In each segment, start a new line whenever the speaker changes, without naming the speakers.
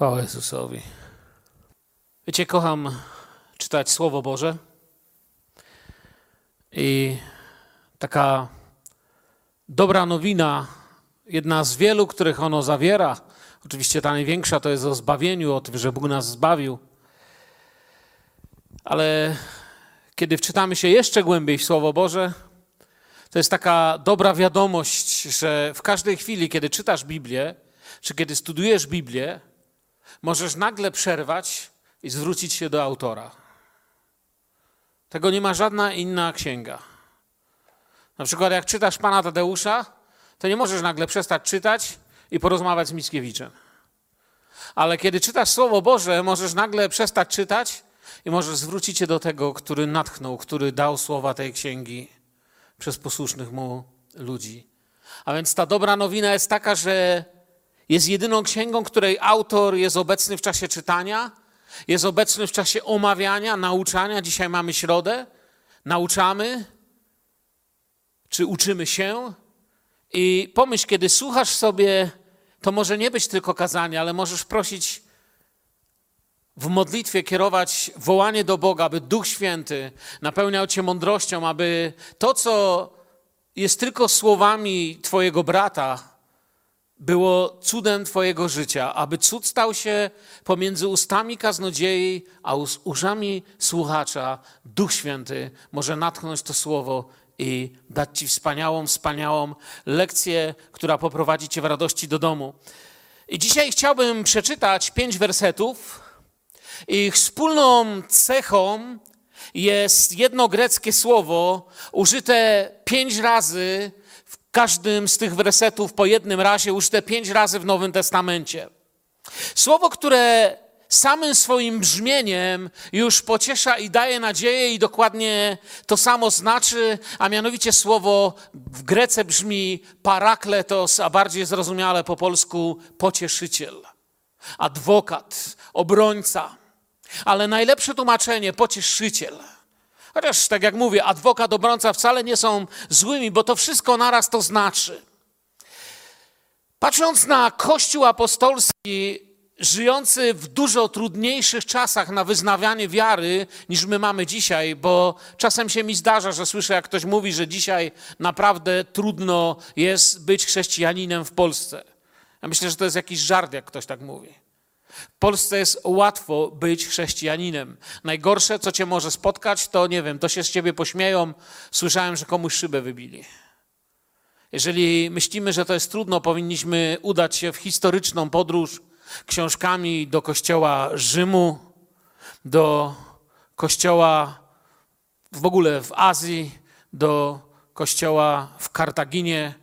Chwała Jezusowi. Wiecie, kocham czytać Słowo Boże i taka dobra nowina, jedna z wielu, których ono zawiera, oczywiście ta największa to jest o zbawieniu, o tym, że Bóg nas zbawił, ale kiedy wczytamy się jeszcze głębiej w Słowo Boże, to jest taka dobra wiadomość, że w każdej chwili, kiedy czytasz Biblię, czy kiedy studujesz Biblię, możesz nagle przerwać i zwrócić się do autora. Tego nie ma żadna inna księga. Na przykład, jak czytasz pana Tadeusza, to nie możesz nagle przestać czytać i porozmawiać z Mickiewiczem. Ale kiedy czytasz Słowo Boże, możesz nagle przestać czytać i możesz zwrócić się do tego, który natchnął, który dał słowa tej księgi przez posłusznych mu ludzi. A więc ta dobra nowina jest taka, że jest jedyną księgą, której autor jest obecny w czasie czytania, jest obecny w czasie omawiania, nauczania. Dzisiaj mamy środę, nauczamy, czy uczymy się. I pomyśl, kiedy słuchasz sobie, to może nie być tylko kazanie, ale możesz prosić w modlitwie kierować wołanie do Boga, aby Duch Święty napełniał Cię mądrością, aby to, co jest tylko słowami Twojego brata, było cudem Twojego życia, aby cud stał się pomiędzy ustami kaznodziei, a uszami słuchacza. Duch Święty może natchnąć to słowo i dać Ci wspaniałą, wspaniałą lekcję, która poprowadzi Cię w radości do domu. I dzisiaj chciałbym przeczytać pięć wersetów. Ich wspólną cechą jest jedno greckie słowo użyte pięć razy każdym z tych wersetów po jednym razie, użyte pięć razy w Nowym Testamencie. Słowo, które samym swoim brzmieniem już pociesza i daje nadzieję, i dokładnie to samo znaczy, a mianowicie słowo w grece brzmi parakletos, a bardziej zrozumiale po polsku pocieszyciel, adwokat, obrońca. Ale najlepsze tłumaczenie pocieszyciel. Chociaż, tak jak mówię, adwokat, obrońca wcale nie są złymi, bo to wszystko naraz to znaczy. Patrząc na Kościół apostolski, żyjący w dużo trudniejszych czasach na wyznawianie wiary niż my mamy dzisiaj, bo czasem się mi zdarza, że słyszę, jak ktoś mówi, że dzisiaj naprawdę trudno jest być chrześcijaninem w Polsce. Ja myślę, że to jest jakiś żart, jak ktoś tak mówi. W Polsce jest łatwo być chrześcijaninem. Najgorsze, co cię może spotkać, to nie wiem, to się z ciebie pośmieją. Słyszałem, że komuś szybę wybili. Jeżeli myślimy, że to jest trudno, powinniśmy udać się w historyczną podróż książkami do kościoła Rzymu, do kościoła w ogóle w Azji, do kościoła w Kartaginie,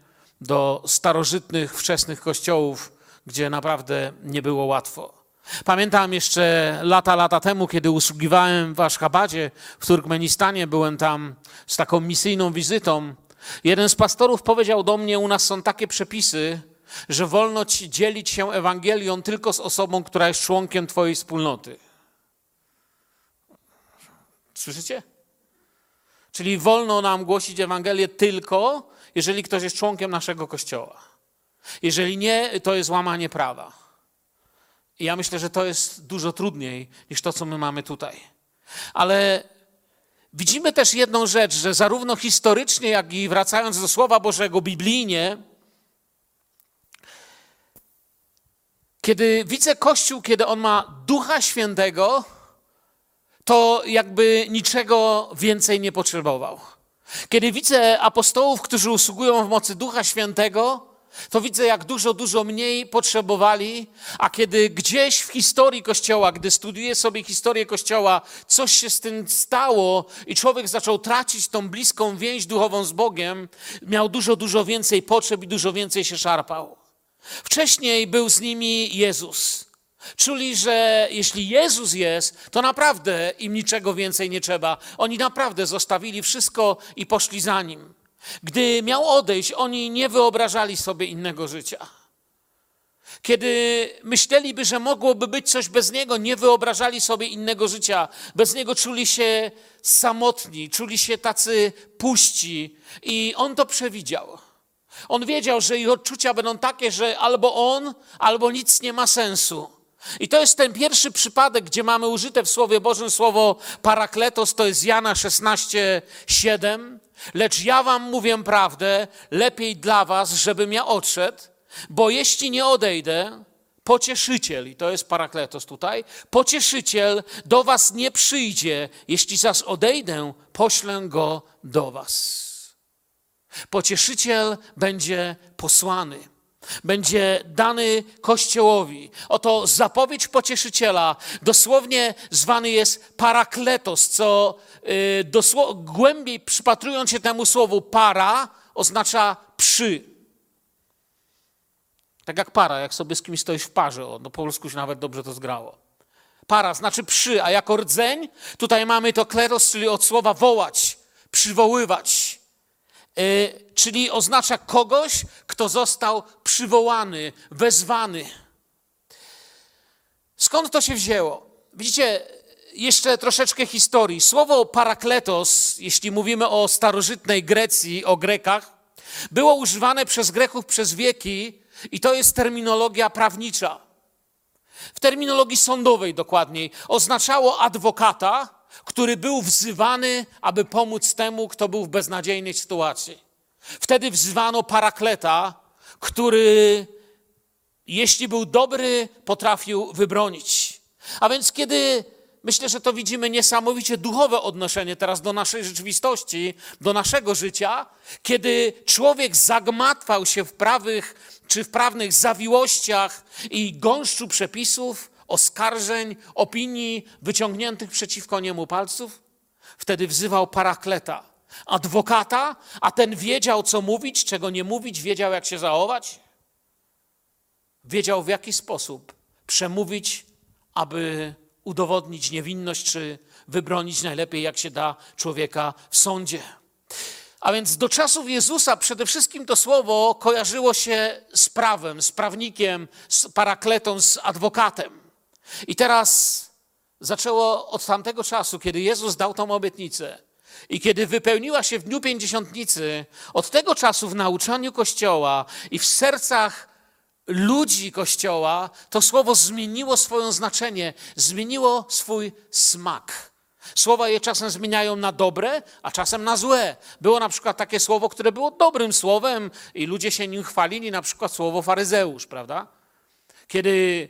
do starożytnych, wczesnych kościołów, gdzie naprawdę nie było łatwo. Pamiętam jeszcze lata, lata temu, kiedy usługiwałem w Aszchabadzie w Turkmenistanie, byłem tam z taką misyjną wizytą. Jeden z pastorów powiedział do mnie: U nas są takie przepisy, że wolno ci dzielić się Ewangelią tylko z osobą, która jest członkiem Twojej wspólnoty. Słyszycie? Czyli wolno nam głosić Ewangelię tylko, jeżeli ktoś jest członkiem naszego kościoła. Jeżeli nie, to jest łamanie prawa. I ja myślę, że to jest dużo trudniej niż to, co my mamy tutaj. Ale widzimy też jedną rzecz, że zarówno historycznie, jak i wracając do Słowa Bożego biblijnie, kiedy widzę Kościół, kiedy on ma Ducha Świętego, to jakby niczego więcej nie potrzebował. Kiedy widzę apostołów, którzy usługują w mocy Ducha Świętego, to widzę, jak dużo, dużo mniej potrzebowali, a kiedy gdzieś w historii Kościoła, gdy studiuję sobie historię Kościoła, coś się z tym stało i człowiek zaczął tracić tą bliską więź duchową z Bogiem, miał dużo, dużo więcej potrzeb i dużo więcej się szarpał. Wcześniej był z nimi Jezus. Czuli, że jeśli Jezus jest, to naprawdę im niczego więcej nie trzeba. Oni naprawdę zostawili wszystko i poszli za nim. Gdy miał odejść, oni nie wyobrażali sobie innego życia. Kiedy myśleliby, że mogłoby być coś bez niego, nie wyobrażali sobie innego życia. Bez niego czuli się samotni, czuli się tacy puści i on to przewidział. On wiedział, że ich odczucia będą takie, że albo on, albo nic nie ma sensu. I to jest ten pierwszy przypadek, gdzie mamy użyte w Słowie Bożym słowo parakletos, to jest Jana 16, 7. Lecz ja wam mówię prawdę, lepiej dla was, żebym ja odszedł, bo jeśli nie odejdę, pocieszyciel, i to jest parakletos tutaj, pocieszyciel do was nie przyjdzie, jeśli zaś odejdę, poślę go do was. Pocieszyciel będzie posłany będzie dany Kościołowi. Oto zapowiedź pocieszyciela dosłownie zwany jest parakletos, co y, dosło- głębiej przypatrując się temu słowu para oznacza przy. Tak jak para, jak sobie z kimś stoisz w parze, o, no po polsku się nawet dobrze to zgrało. Para znaczy przy, a jako rdzeń tutaj mamy to kleros, czyli od słowa wołać, przywoływać. Y, czyli oznacza kogoś, kto został przywołany, wezwany. Skąd to się wzięło? Widzicie, jeszcze troszeczkę historii. Słowo parakletos, jeśli mówimy o starożytnej Grecji, o Grekach, było używane przez Greków przez wieki i to jest terminologia prawnicza. W terminologii sądowej dokładniej oznaczało adwokata, który był wzywany, aby pomóc temu, kto był w beznadziejnej sytuacji. Wtedy wzywano parakleta, który, jeśli był dobry, potrafił wybronić. A więc, kiedy myślę, że to widzimy niesamowicie duchowe odnoszenie teraz do naszej rzeczywistości, do naszego życia, kiedy człowiek zagmatwał się w prawych czy w prawnych zawiłościach i gąszczu przepisów, oskarżeń, opinii wyciągniętych przeciwko niemu palców, wtedy wzywał parakleta, adwokata, a ten wiedział, co mówić, czego nie mówić, wiedział, jak się zachować, wiedział, w jaki sposób przemówić, aby udowodnić niewinność, czy wybronić najlepiej, jak się da człowieka w sądzie. A więc do czasów Jezusa przede wszystkim to słowo kojarzyło się z prawem, z prawnikiem, z parakletą, z adwokatem. I teraz zaczęło od tamtego czasu, kiedy Jezus dał tą obietnicę i kiedy wypełniła się w dniu pięćdziesiątnicy, od tego czasu w nauczaniu Kościoła i w sercach ludzi Kościoła, to słowo zmieniło swoje znaczenie, zmieniło swój smak. Słowa je czasem zmieniają na dobre, a czasem na złe. Było na przykład takie słowo, które było dobrym słowem i ludzie się nim chwalili, na przykład słowo faryzeusz, prawda? Kiedy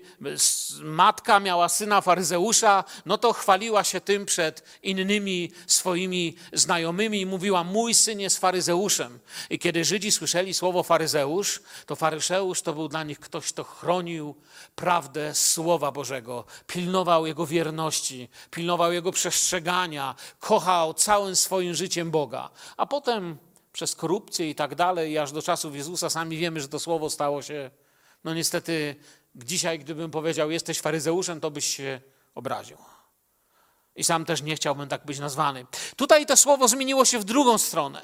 matka miała syna faryzeusza, no to chwaliła się tym przed innymi swoimi znajomymi i mówiła: Mój syn jest faryzeuszem. I kiedy Żydzi słyszeli słowo faryzeusz, to faryzeusz to był dla nich ktoś, kto chronił prawdę Słowa Bożego, pilnował jego wierności, pilnował jego przestrzegania, kochał całym swoim życiem Boga. A potem przez korupcję i tak dalej, aż do czasów Jezusa sami wiemy, że to słowo stało się, no niestety Dzisiaj, gdybym powiedział, jesteś faryzeuszem, to byś się obraził. I sam też nie chciałbym tak być nazwany. Tutaj to słowo zmieniło się w drugą stronę.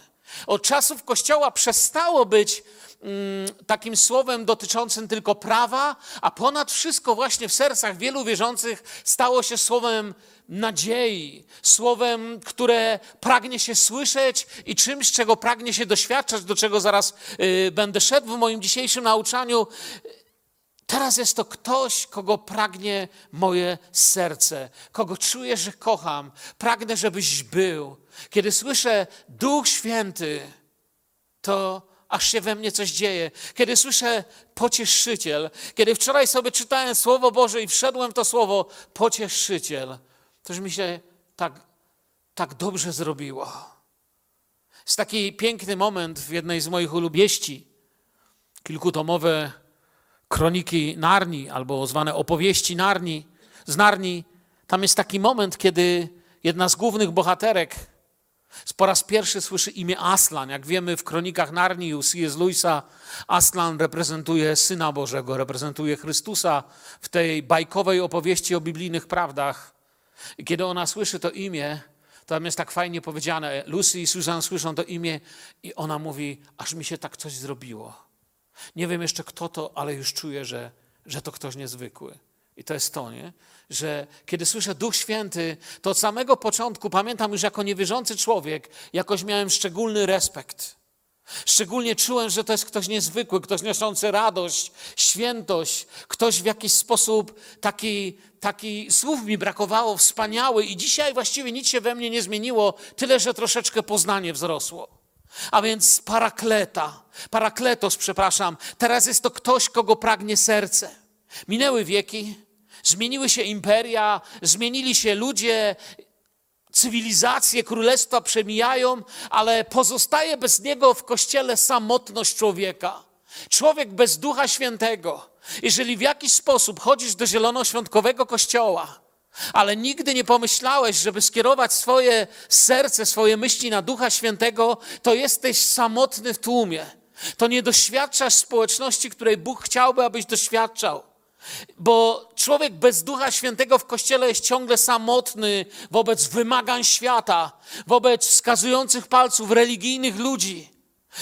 Od czasów Kościoła przestało być mm, takim słowem dotyczącym tylko prawa, a ponad wszystko właśnie w sercach wielu wierzących stało się słowem nadziei, słowem, które pragnie się słyszeć i czymś, czego pragnie się doświadczać, do czego zaraz y, będę szedł w moim dzisiejszym nauczaniu. Teraz jest to ktoś, kogo pragnie moje serce, kogo czuję, że kocham, pragnę, żebyś był. Kiedy słyszę Duch Święty, to aż się we mnie coś dzieje. Kiedy słyszę pocieszyciel, kiedy wczoraj sobie czytałem Słowo Boże i wszedłem to słowo pocieszyciel, toż mi się tak, tak dobrze zrobiło. Jest taki piękny moment w jednej z moich ulubieści, kilkutomowe kroniki Narni, albo zwane opowieści Narni, z Narni, tam jest taki moment, kiedy jedna z głównych bohaterek po raz pierwszy słyszy imię Aslan. Jak wiemy w kronikach Narni u C.S. Lewisa, Aslan reprezentuje Syna Bożego, reprezentuje Chrystusa w tej bajkowej opowieści o biblijnych prawdach. I kiedy ona słyszy to imię, to tam jest tak fajnie powiedziane. Lucy i Susan słyszą to imię i ona mówi, aż mi się tak coś zrobiło. Nie wiem jeszcze kto to, ale już czuję, że, że to ktoś niezwykły. I to jest to, nie? że kiedy słyszę Duch Święty, to od samego początku pamiętam już jako niewierzący człowiek, jakoś miałem szczególny respekt. Szczególnie czułem, że to jest ktoś niezwykły, ktoś niosący radość, świętość, ktoś w jakiś sposób taki, taki słów mi brakowało, wspaniały. I dzisiaj właściwie nic się we mnie nie zmieniło, tyle że troszeczkę poznanie wzrosło. A więc parakleta, parakletos, przepraszam, teraz jest to ktoś, kogo pragnie serce. Minęły wieki, zmieniły się imperia, zmienili się ludzie, cywilizacje, królestwa przemijają, ale pozostaje bez niego w kościele samotność człowieka. Człowiek bez ducha świętego. Jeżeli w jakiś sposób chodzisz do zielonoświątkowego kościoła, ale nigdy nie pomyślałeś, żeby skierować swoje serce, swoje myśli na ducha świętego, to jesteś samotny w tłumie. To nie doświadczasz społeczności, której Bóg chciałby, abyś doświadczał. Bo człowiek bez Ducha Świętego w kościele jest ciągle samotny wobec wymagań świata, wobec wskazujących palców religijnych ludzi,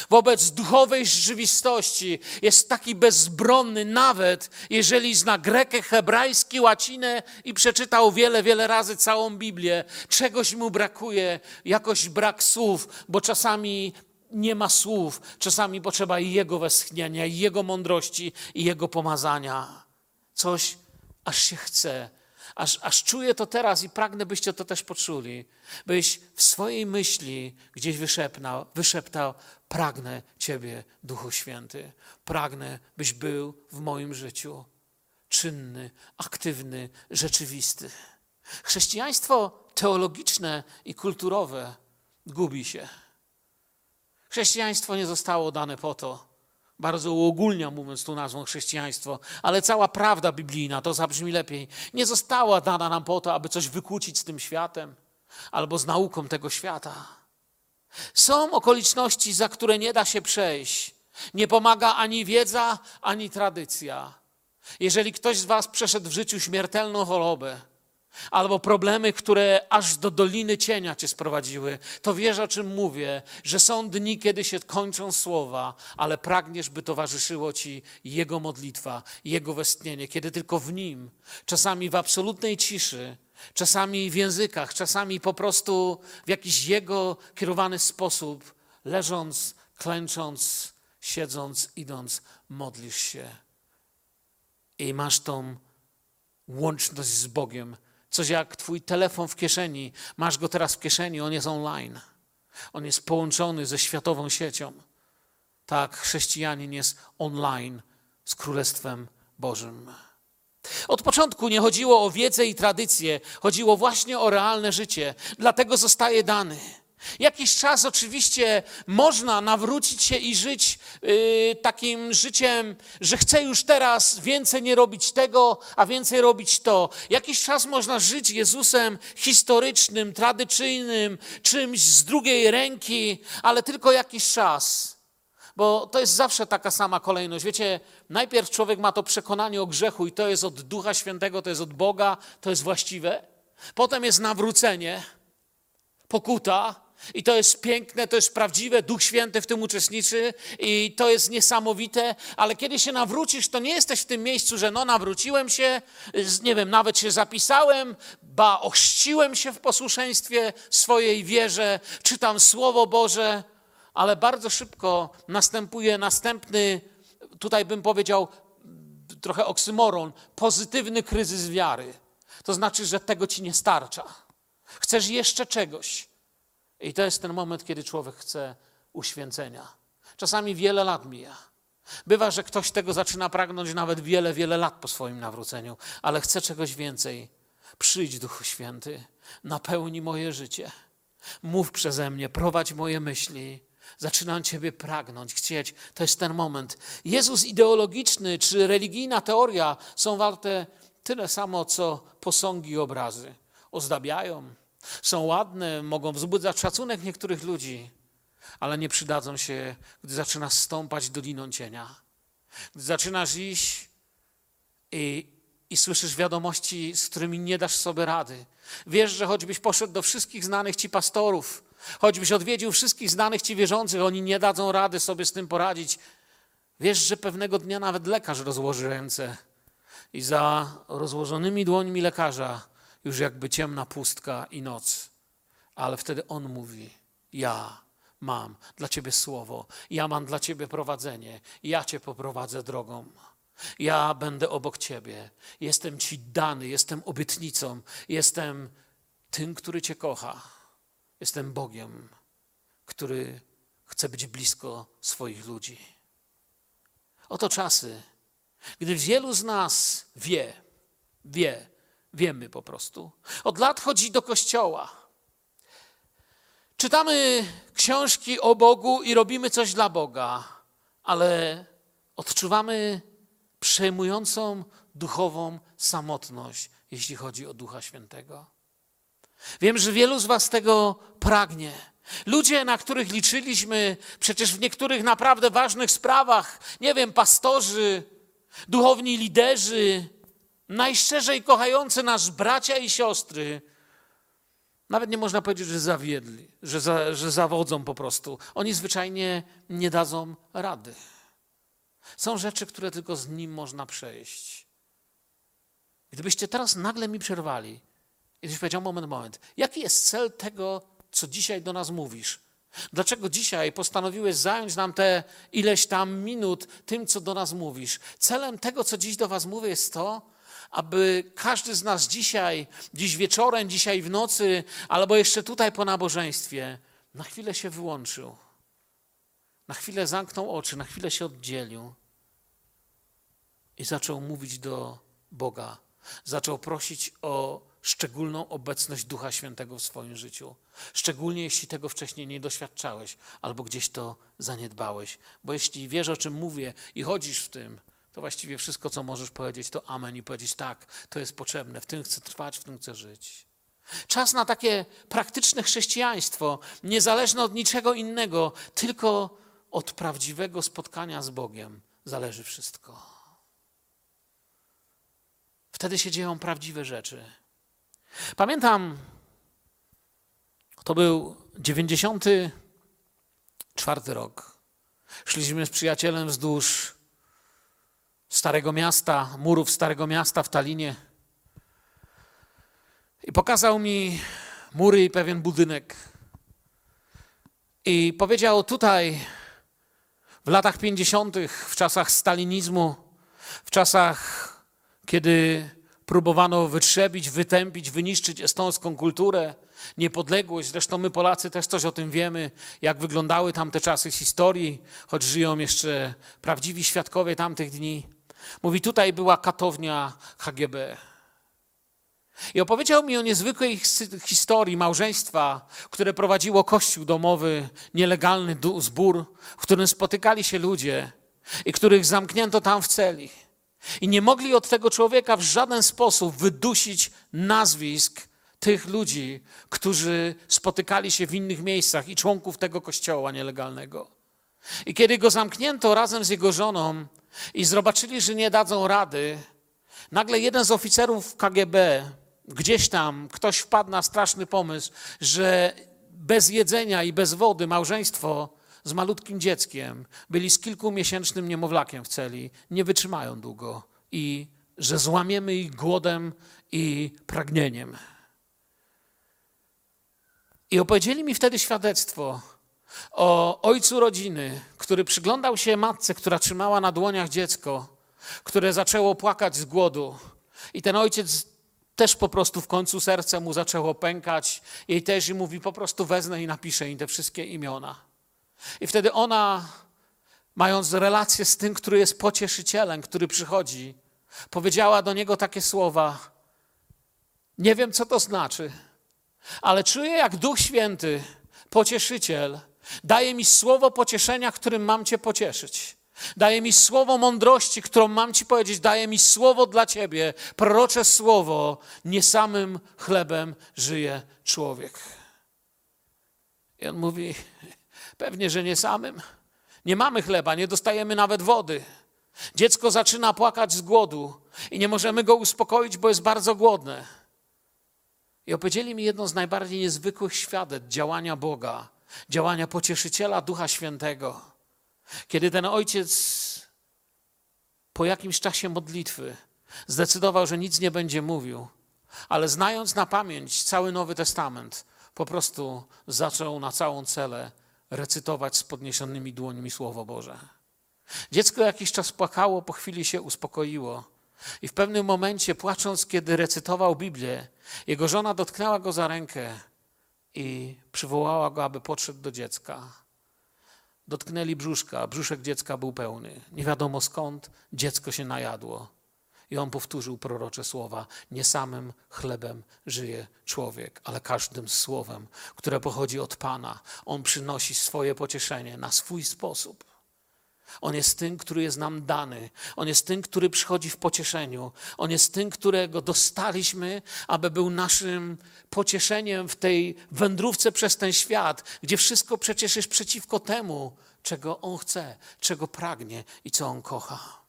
wobec duchowej rzeczywistości. Jest taki bezbronny, nawet jeżeli zna grekę, hebrajski, łacinę i przeczytał wiele, wiele razy całą Biblię. Czegoś mu brakuje, jakoś brak słów, bo czasami nie ma słów, czasami potrzeba i Jego westchnienia, i Jego mądrości, i Jego pomazania coś, aż się chce. Aż, aż czuję to teraz i pragnę, byście to też poczuli. Byś w swojej myśli gdzieś wyszepnał, wyszeptał, pragnę Ciebie, Duchu Święty. Pragnę, byś był w moim życiu czynny, aktywny, rzeczywisty. Chrześcijaństwo teologiczne i kulturowe gubi się. Chrześcijaństwo nie zostało dane po to, bardzo uogólniam, mówiąc tu nazwą chrześcijaństwo, ale cała prawda biblijna, to zabrzmi lepiej, nie została dana nam po to, aby coś wykłócić z tym światem albo z nauką tego świata. Są okoliczności, za które nie da się przejść. Nie pomaga ani wiedza, ani tradycja. Jeżeli ktoś z Was przeszedł w życiu śmiertelną chorobę, albo problemy, które aż do doliny cienia cię sprowadziły, to wiesz o czym mówię, że są dni, kiedy się kończą słowa, ale pragniesz, by towarzyszyło ci Jego modlitwa, Jego westchnienie, kiedy tylko w Nim, czasami w absolutnej ciszy, czasami w językach, czasami po prostu w jakiś Jego kierowany sposób, leżąc, klęcząc, siedząc, idąc, modlisz się. I masz tą łączność z Bogiem, Coś jak twój telefon w kieszeni. Masz go teraz w kieszeni, on jest online. On jest połączony ze światową siecią. Tak, chrześcijanin jest online z Królestwem Bożym. Od początku nie chodziło o wiedzę i tradycję, chodziło właśnie o realne życie. Dlatego zostaje dany. Jakiś czas oczywiście można nawrócić się i żyć yy, takim życiem, że chcę już teraz więcej nie robić tego, a więcej robić to. Jakiś czas można żyć Jezusem historycznym, tradycyjnym, czymś z drugiej ręki, ale tylko jakiś czas. Bo to jest zawsze taka sama kolejność. Wiecie, najpierw człowiek ma to przekonanie o grzechu i to jest od Ducha Świętego, to jest od Boga, to jest właściwe. Potem jest nawrócenie, pokuta, i to jest piękne, to jest prawdziwe, Duch Święty w tym uczestniczy i to jest niesamowite, ale kiedy się nawrócisz, to nie jesteś w tym miejscu, że no nawróciłem się, nie wiem, nawet się zapisałem, ba ochrzciłem się w posłuszeństwie swojej wierze, czytam Słowo Boże, ale bardzo szybko następuje następny, tutaj bym powiedział trochę oksymoron, pozytywny kryzys wiary. To znaczy, że tego ci nie starcza. Chcesz jeszcze czegoś. I to jest ten moment, kiedy człowiek chce uświęcenia. Czasami wiele lat mija. Bywa, że ktoś tego zaczyna pragnąć nawet wiele, wiele lat po swoim nawróceniu, ale chce czegoś więcej. Przyjdź, Duchu Święty, napełni moje życie. Mów przeze mnie, prowadź moje myśli. Zaczynam Ciebie pragnąć, chcieć. To jest ten moment. Jezus ideologiczny czy religijna teoria są warte tyle samo, co posągi i obrazy. Ozdabiają, są ładne, mogą wzbudzać szacunek niektórych ludzi, ale nie przydadzą się, gdy zaczynasz stąpać doliną cienia. Gdy zaczynasz iść i, i słyszysz wiadomości, z którymi nie dasz sobie rady. Wiesz, że choćbyś poszedł do wszystkich znanych ci pastorów, choćbyś odwiedził wszystkich znanych ci wierzących, oni nie dadzą rady sobie z tym poradzić. Wiesz, że pewnego dnia nawet lekarz rozłoży ręce i za rozłożonymi dłońmi lekarza już jakby ciemna pustka i noc. Ale wtedy On mówi: Ja mam dla ciebie słowo, ja mam dla ciebie prowadzenie, ja cię poprowadzę drogą. Ja będę obok ciebie. Jestem ci dany, jestem obietnicą, jestem tym, który cię kocha. Jestem Bogiem, który chce być blisko swoich ludzi. Oto czasy, gdy wielu z nas wie, wie, wiemy po prostu. Od lat chodzi do kościoła. Czytamy książki o Bogu i robimy coś dla Boga, ale odczuwamy przejmującą duchową samotność, jeśli chodzi o Ducha Świętego. Wiem, że wielu z Was tego pragnie. Ludzie, na których liczyliśmy, przecież w niektórych naprawdę ważnych sprawach, nie wiem, pastorzy, duchowni liderzy, najszczerzej kochający nas bracia i siostry, nawet nie można powiedzieć, że zawiedli, że, za, że zawodzą po prostu. Oni zwyczajnie nie dadzą rady. Są rzeczy, które tylko z nim można przejść. Gdybyście teraz nagle mi przerwali i byś powiedział, moment, moment, jaki jest cel tego, co dzisiaj do nas mówisz? Dlaczego dzisiaj postanowiłeś zająć nam te ileś tam minut tym, co do nas mówisz? Celem tego, co dziś do was mówię, jest to, aby każdy z nas dzisiaj, dziś wieczorem, dzisiaj w nocy, albo jeszcze tutaj po nabożeństwie, na chwilę się wyłączył. Na chwilę zamknął oczy, na chwilę się oddzielił i zaczął mówić do Boga. Zaczął prosić o szczególną obecność Ducha Świętego w swoim życiu. Szczególnie jeśli tego wcześniej nie doświadczałeś albo gdzieś to zaniedbałeś. Bo jeśli wiesz, o czym mówię i chodzisz w tym, to właściwie wszystko, co możesz powiedzieć, to amen i powiedzieć tak, to jest potrzebne, w tym chcę trwać, w tym chcę żyć. Czas na takie praktyczne chrześcijaństwo, niezależne od niczego innego, tylko od prawdziwego spotkania z Bogiem zależy wszystko. Wtedy się dzieją prawdziwe rzeczy. Pamiętam, to był 94 rok. Szliśmy z przyjacielem wzdłuż Starego Miasta, murów Starego Miasta w Talinie. I pokazał mi mury i pewien budynek. I powiedział tutaj, w latach 50., w czasach stalinizmu, w czasach kiedy próbowano wytrzebić, wytępić, wyniszczyć estońską kulturę, niepodległość. Zresztą my Polacy też coś o tym wiemy, jak wyglądały tamte czasy historii, choć żyją jeszcze prawdziwi świadkowie tamtych dni. Mówi, tutaj była katownia HGB. I opowiedział mi o niezwykłej historii małżeństwa, które prowadziło kościół domowy, nielegalny zbór, w którym spotykali się ludzie i których zamknięto tam w celi. I nie mogli od tego człowieka w żaden sposób wydusić nazwisk tych ludzi, którzy spotykali się w innych miejscach i członków tego kościoła nielegalnego. I kiedy go zamknięto razem z jego żoną i zobaczyli, że nie dadzą rady, nagle jeden z oficerów KGB, gdzieś tam, ktoś wpadł na straszny pomysł, że bez jedzenia i bez wody małżeństwo z malutkim dzieckiem, byli z kilkumiesięcznym niemowlakiem w celi, nie wytrzymają długo i że złamiemy ich głodem i pragnieniem. I opowiedzieli mi wtedy świadectwo o ojcu rodziny, który przyglądał się matce, która trzymała na dłoniach dziecko, które zaczęło płakać z głodu. I ten ojciec też po prostu w końcu serce mu zaczęło pękać. Jej też i mówi: Po prostu wezmę i napiszę im te wszystkie imiona. I wtedy ona, mając relację z tym, który jest pocieszycielem, który przychodzi, powiedziała do niego takie słowa: Nie wiem, co to znaczy, ale czuję, jak Duch Święty, pocieszyciel, daje mi słowo pocieszenia, którym mam Cię pocieszyć. Daje mi słowo mądrości, którą mam Ci powiedzieć. Daje mi słowo dla Ciebie, prorocze słowo. Nie samym chlebem żyje człowiek. I on mówi: Pewnie, że nie samym. Nie mamy chleba, nie dostajemy nawet wody. Dziecko zaczyna płakać z głodu i nie możemy go uspokoić, bo jest bardzo głodne. I opowiedzieli mi jedno z najbardziej niezwykłych świadectw działania Boga, działania pocieszyciela Ducha Świętego. Kiedy ten ojciec po jakimś czasie modlitwy zdecydował, że nic nie będzie mówił, ale znając na pamięć cały Nowy Testament, po prostu zaczął na całą celę recytować z podniesionymi dłońmi Słowo Boże. Dziecko jakiś czas płakało, po chwili się uspokoiło. I w pewnym momencie, płacząc, kiedy recytował Biblię, jego żona dotknęła go za rękę i przywołała go, aby podszedł do dziecka. Dotknęli brzuszka, brzuszek dziecka był pełny. Nie wiadomo skąd dziecko się najadło. I on powtórzył prorocze słowa: Nie samym chlebem żyje człowiek, ale każdym słowem, które pochodzi od Pana. On przynosi swoje pocieszenie na swój sposób. On jest tym, który jest nam dany. On jest tym, który przychodzi w pocieszeniu. On jest tym, którego dostaliśmy, aby był naszym pocieszeniem w tej wędrówce przez ten świat, gdzie wszystko przecież jest przeciwko temu, czego On chce, czego pragnie i co On kocha.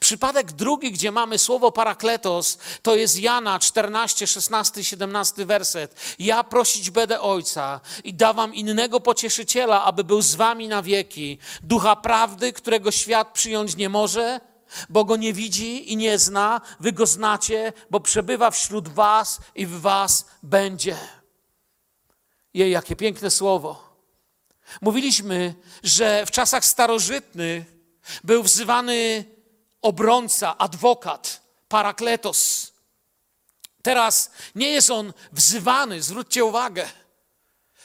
Przypadek drugi, gdzie mamy słowo parakletos, to jest Jana 14, 16, 17 werset. Ja prosić będę Ojca i dawam innego pocieszyciela, aby był z wami na wieki. Ducha prawdy, którego świat przyjąć nie może, bo go nie widzi i nie zna. Wy go znacie, bo przebywa wśród was i w was będzie. Jej, jakie piękne słowo. Mówiliśmy, że w czasach starożytnych był wzywany obrońca, adwokat, parakletos. Teraz nie jest on wzywany, zwróćcie uwagę.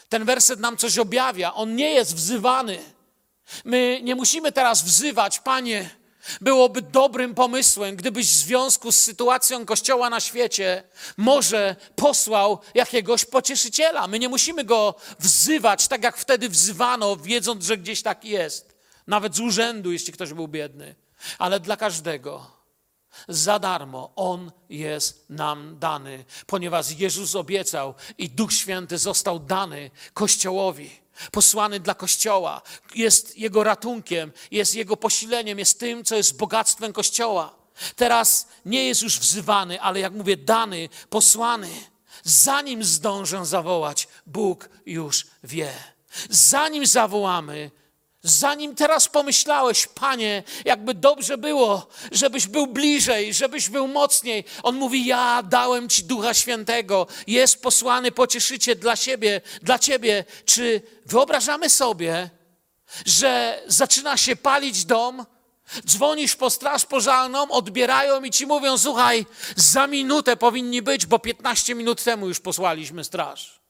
Ten werset nam coś objawia. On nie jest wzywany. My nie musimy teraz wzywać, Panie, byłoby dobrym pomysłem, gdybyś w związku z sytuacją Kościoła na świecie może posłał jakiegoś pocieszyciela. My nie musimy go wzywać, tak jak wtedy wzywano, wiedząc, że gdzieś tak jest. Nawet z urzędu, jeśli ktoś był biedny ale dla każdego za darmo On jest nam dany, ponieważ Jezus obiecał i Duch Święty został dany Kościołowi, posłany dla Kościoła, jest Jego ratunkiem, jest Jego posileniem, jest tym, co jest bogactwem Kościoła. Teraz nie jest już wzywany, ale jak mówię, dany, posłany. Zanim zdążę zawołać, Bóg już wie. Zanim zawołamy, Zanim teraz pomyślałeś, Panie, jakby dobrze było, żebyś był bliżej, żebyś był mocniej. On mówi: Ja dałem Ci Ducha Świętego, jest posłany pocieszycie dla siebie, dla Ciebie. Czy wyobrażamy sobie, że zaczyna się palić dom? Dzwonisz po straż pożarną, odbierają i ci mówią: Słuchaj, za minutę powinni być, bo 15 minut temu już posłaliśmy straż.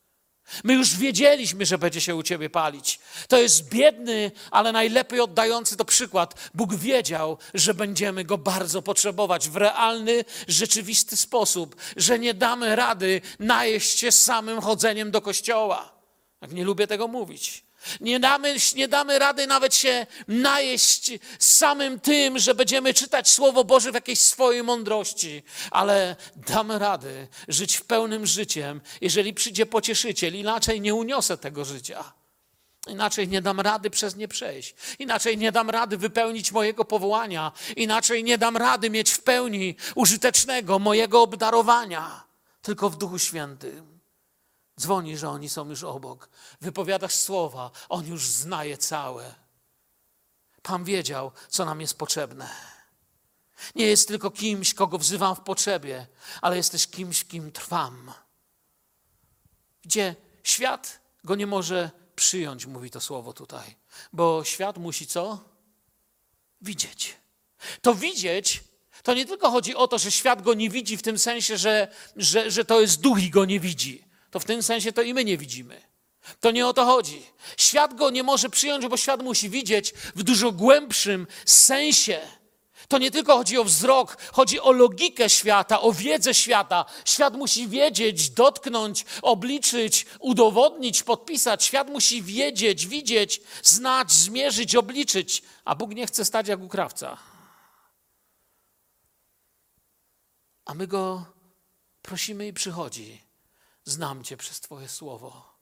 My już wiedzieliśmy, że będzie się u ciebie palić. To jest biedny, ale najlepiej oddający to przykład. Bóg wiedział, że będziemy go bardzo potrzebować w realny, rzeczywisty sposób, że nie damy rady najeść się samym chodzeniem do kościoła. Jak nie lubię tego mówić. Nie damy, nie damy rady nawet się najeść samym tym, że będziemy czytać Słowo Boże w jakiejś swojej mądrości, ale damy rady żyć w pełnym życiem, jeżeli przyjdzie pocieszyciel, inaczej nie uniosę tego życia. Inaczej nie dam rady przez nie przejść. Inaczej nie dam rady wypełnić mojego powołania. Inaczej nie dam rady mieć w pełni użytecznego mojego obdarowania. Tylko w Duchu Świętym. Dzwoni, że oni są już obok. Wypowiadasz słowa, on już znaje całe. Pan wiedział, co nam jest potrzebne. Nie jest tylko kimś, kogo wzywam w potrzebie, ale jest też kimś, kim trwam. Gdzie świat go nie może przyjąć, mówi to słowo tutaj. Bo świat musi co? Widzieć. To widzieć, to nie tylko chodzi o to, że świat go nie widzi w tym sensie, że, że, że to jest duch i go nie widzi to w tym sensie to i my nie widzimy. To nie o to chodzi. Świat go nie może przyjąć, bo świat musi widzieć w dużo głębszym sensie. To nie tylko chodzi o wzrok, chodzi o logikę świata, o wiedzę świata. Świat musi wiedzieć, dotknąć, obliczyć, udowodnić, podpisać. Świat musi wiedzieć, widzieć, znać, zmierzyć, obliczyć, a Bóg nie chce stać jak ukrawca. A my go prosimy i przychodzi. Znam Cię przez Twoje słowo.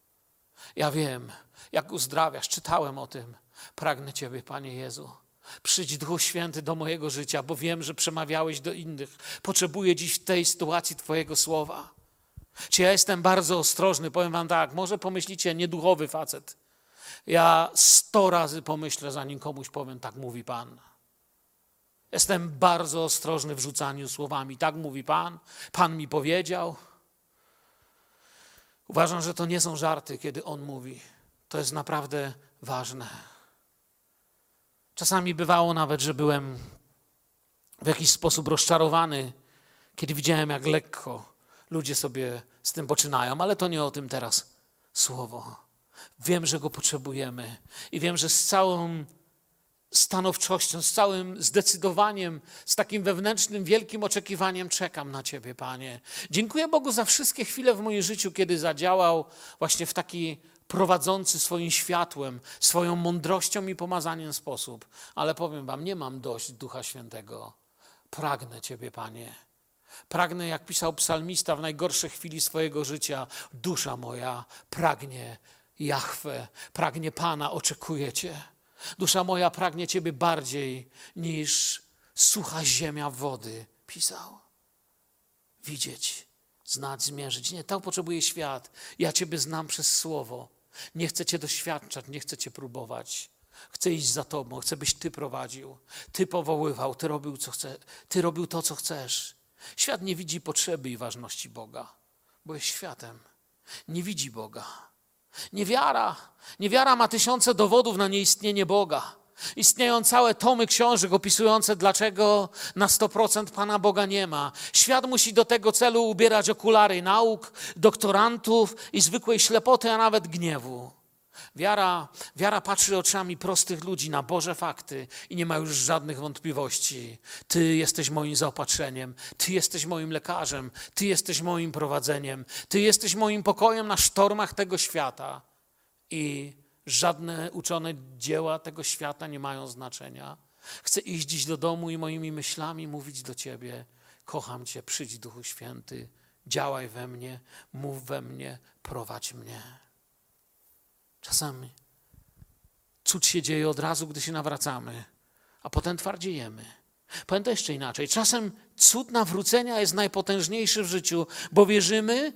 Ja wiem, jak uzdrawiasz, czytałem o tym. Pragnę Ciebie, Panie Jezu. Przyjdź Duchu Święty do mojego życia, bo wiem, że przemawiałeś do innych. Potrzebuję dziś w tej sytuacji Twojego słowa. Czy ja jestem bardzo ostrożny? Powiem Wam tak, może pomyślicie, nieduchowy facet. Ja sto razy pomyślę, zanim komuś powiem, tak mówi Pan. Jestem bardzo ostrożny w rzucaniu słowami. Tak mówi Pan. Pan mi powiedział. Uważam, że to nie są żarty, kiedy on mówi: To jest naprawdę ważne. Czasami bywało nawet, że byłem w jakiś sposób rozczarowany, kiedy widziałem, jak lekko ludzie sobie z tym poczynają, ale to nie o tym teraz słowo. Wiem, że go potrzebujemy i wiem, że z całą stanowczością, z całym zdecydowaniem, z takim wewnętrznym, wielkim oczekiwaniem czekam na Ciebie, Panie. Dziękuję Bogu za wszystkie chwile w moim życiu, kiedy zadziałał właśnie w taki prowadzący swoim światłem, swoją mądrością i pomazaniem sposób. Ale powiem Wam, nie mam dość Ducha Świętego. Pragnę Ciebie, Panie. Pragnę, jak pisał psalmista w najgorszej chwili swojego życia, dusza moja pragnie Jahwe, pragnie Pana, oczekuje Cię. Dusza moja pragnie Ciebie bardziej niż sucha ziemia wody, pisał. Widzieć, znać, zmierzyć. Nie, to potrzebuje świat. Ja Ciebie znam przez słowo. Nie chcę Cię doświadczać, nie chcę Cię próbować. Chcę iść za Tobą, chcę, byś Ty prowadził, Ty powoływał, Ty robił, co chce, Ty robił to, co chcesz. Świat nie widzi potrzeby i ważności Boga, bo jest światem. Nie widzi Boga. Niewiara. Niewiara ma tysiące dowodów na nieistnienie Boga. Istnieją całe tomy książek opisujące, dlaczego na 100% Pana Boga nie ma. Świat musi do tego celu ubierać okulary nauk, doktorantów i zwykłej ślepoty, a nawet gniewu. Wiara, wiara patrzy oczami prostych ludzi na Boże fakty i nie ma już żadnych wątpliwości. Ty jesteś moim zaopatrzeniem, Ty jesteś moim lekarzem, Ty jesteś moim prowadzeniem, Ty jesteś moim pokojem na sztormach tego świata. I żadne uczone dzieła tego świata nie mają znaczenia. Chcę iść dziś do domu i moimi myślami mówić do Ciebie: Kocham Cię, przyjdź Duchu Święty, działaj we mnie, mów we mnie, prowadź mnie. Czasami cud się dzieje od razu, gdy się nawracamy, a potem twardziejemy. Powiem to jeszcze inaczej. Czasem cud nawrócenia jest najpotężniejszy w życiu, bo wierzymy,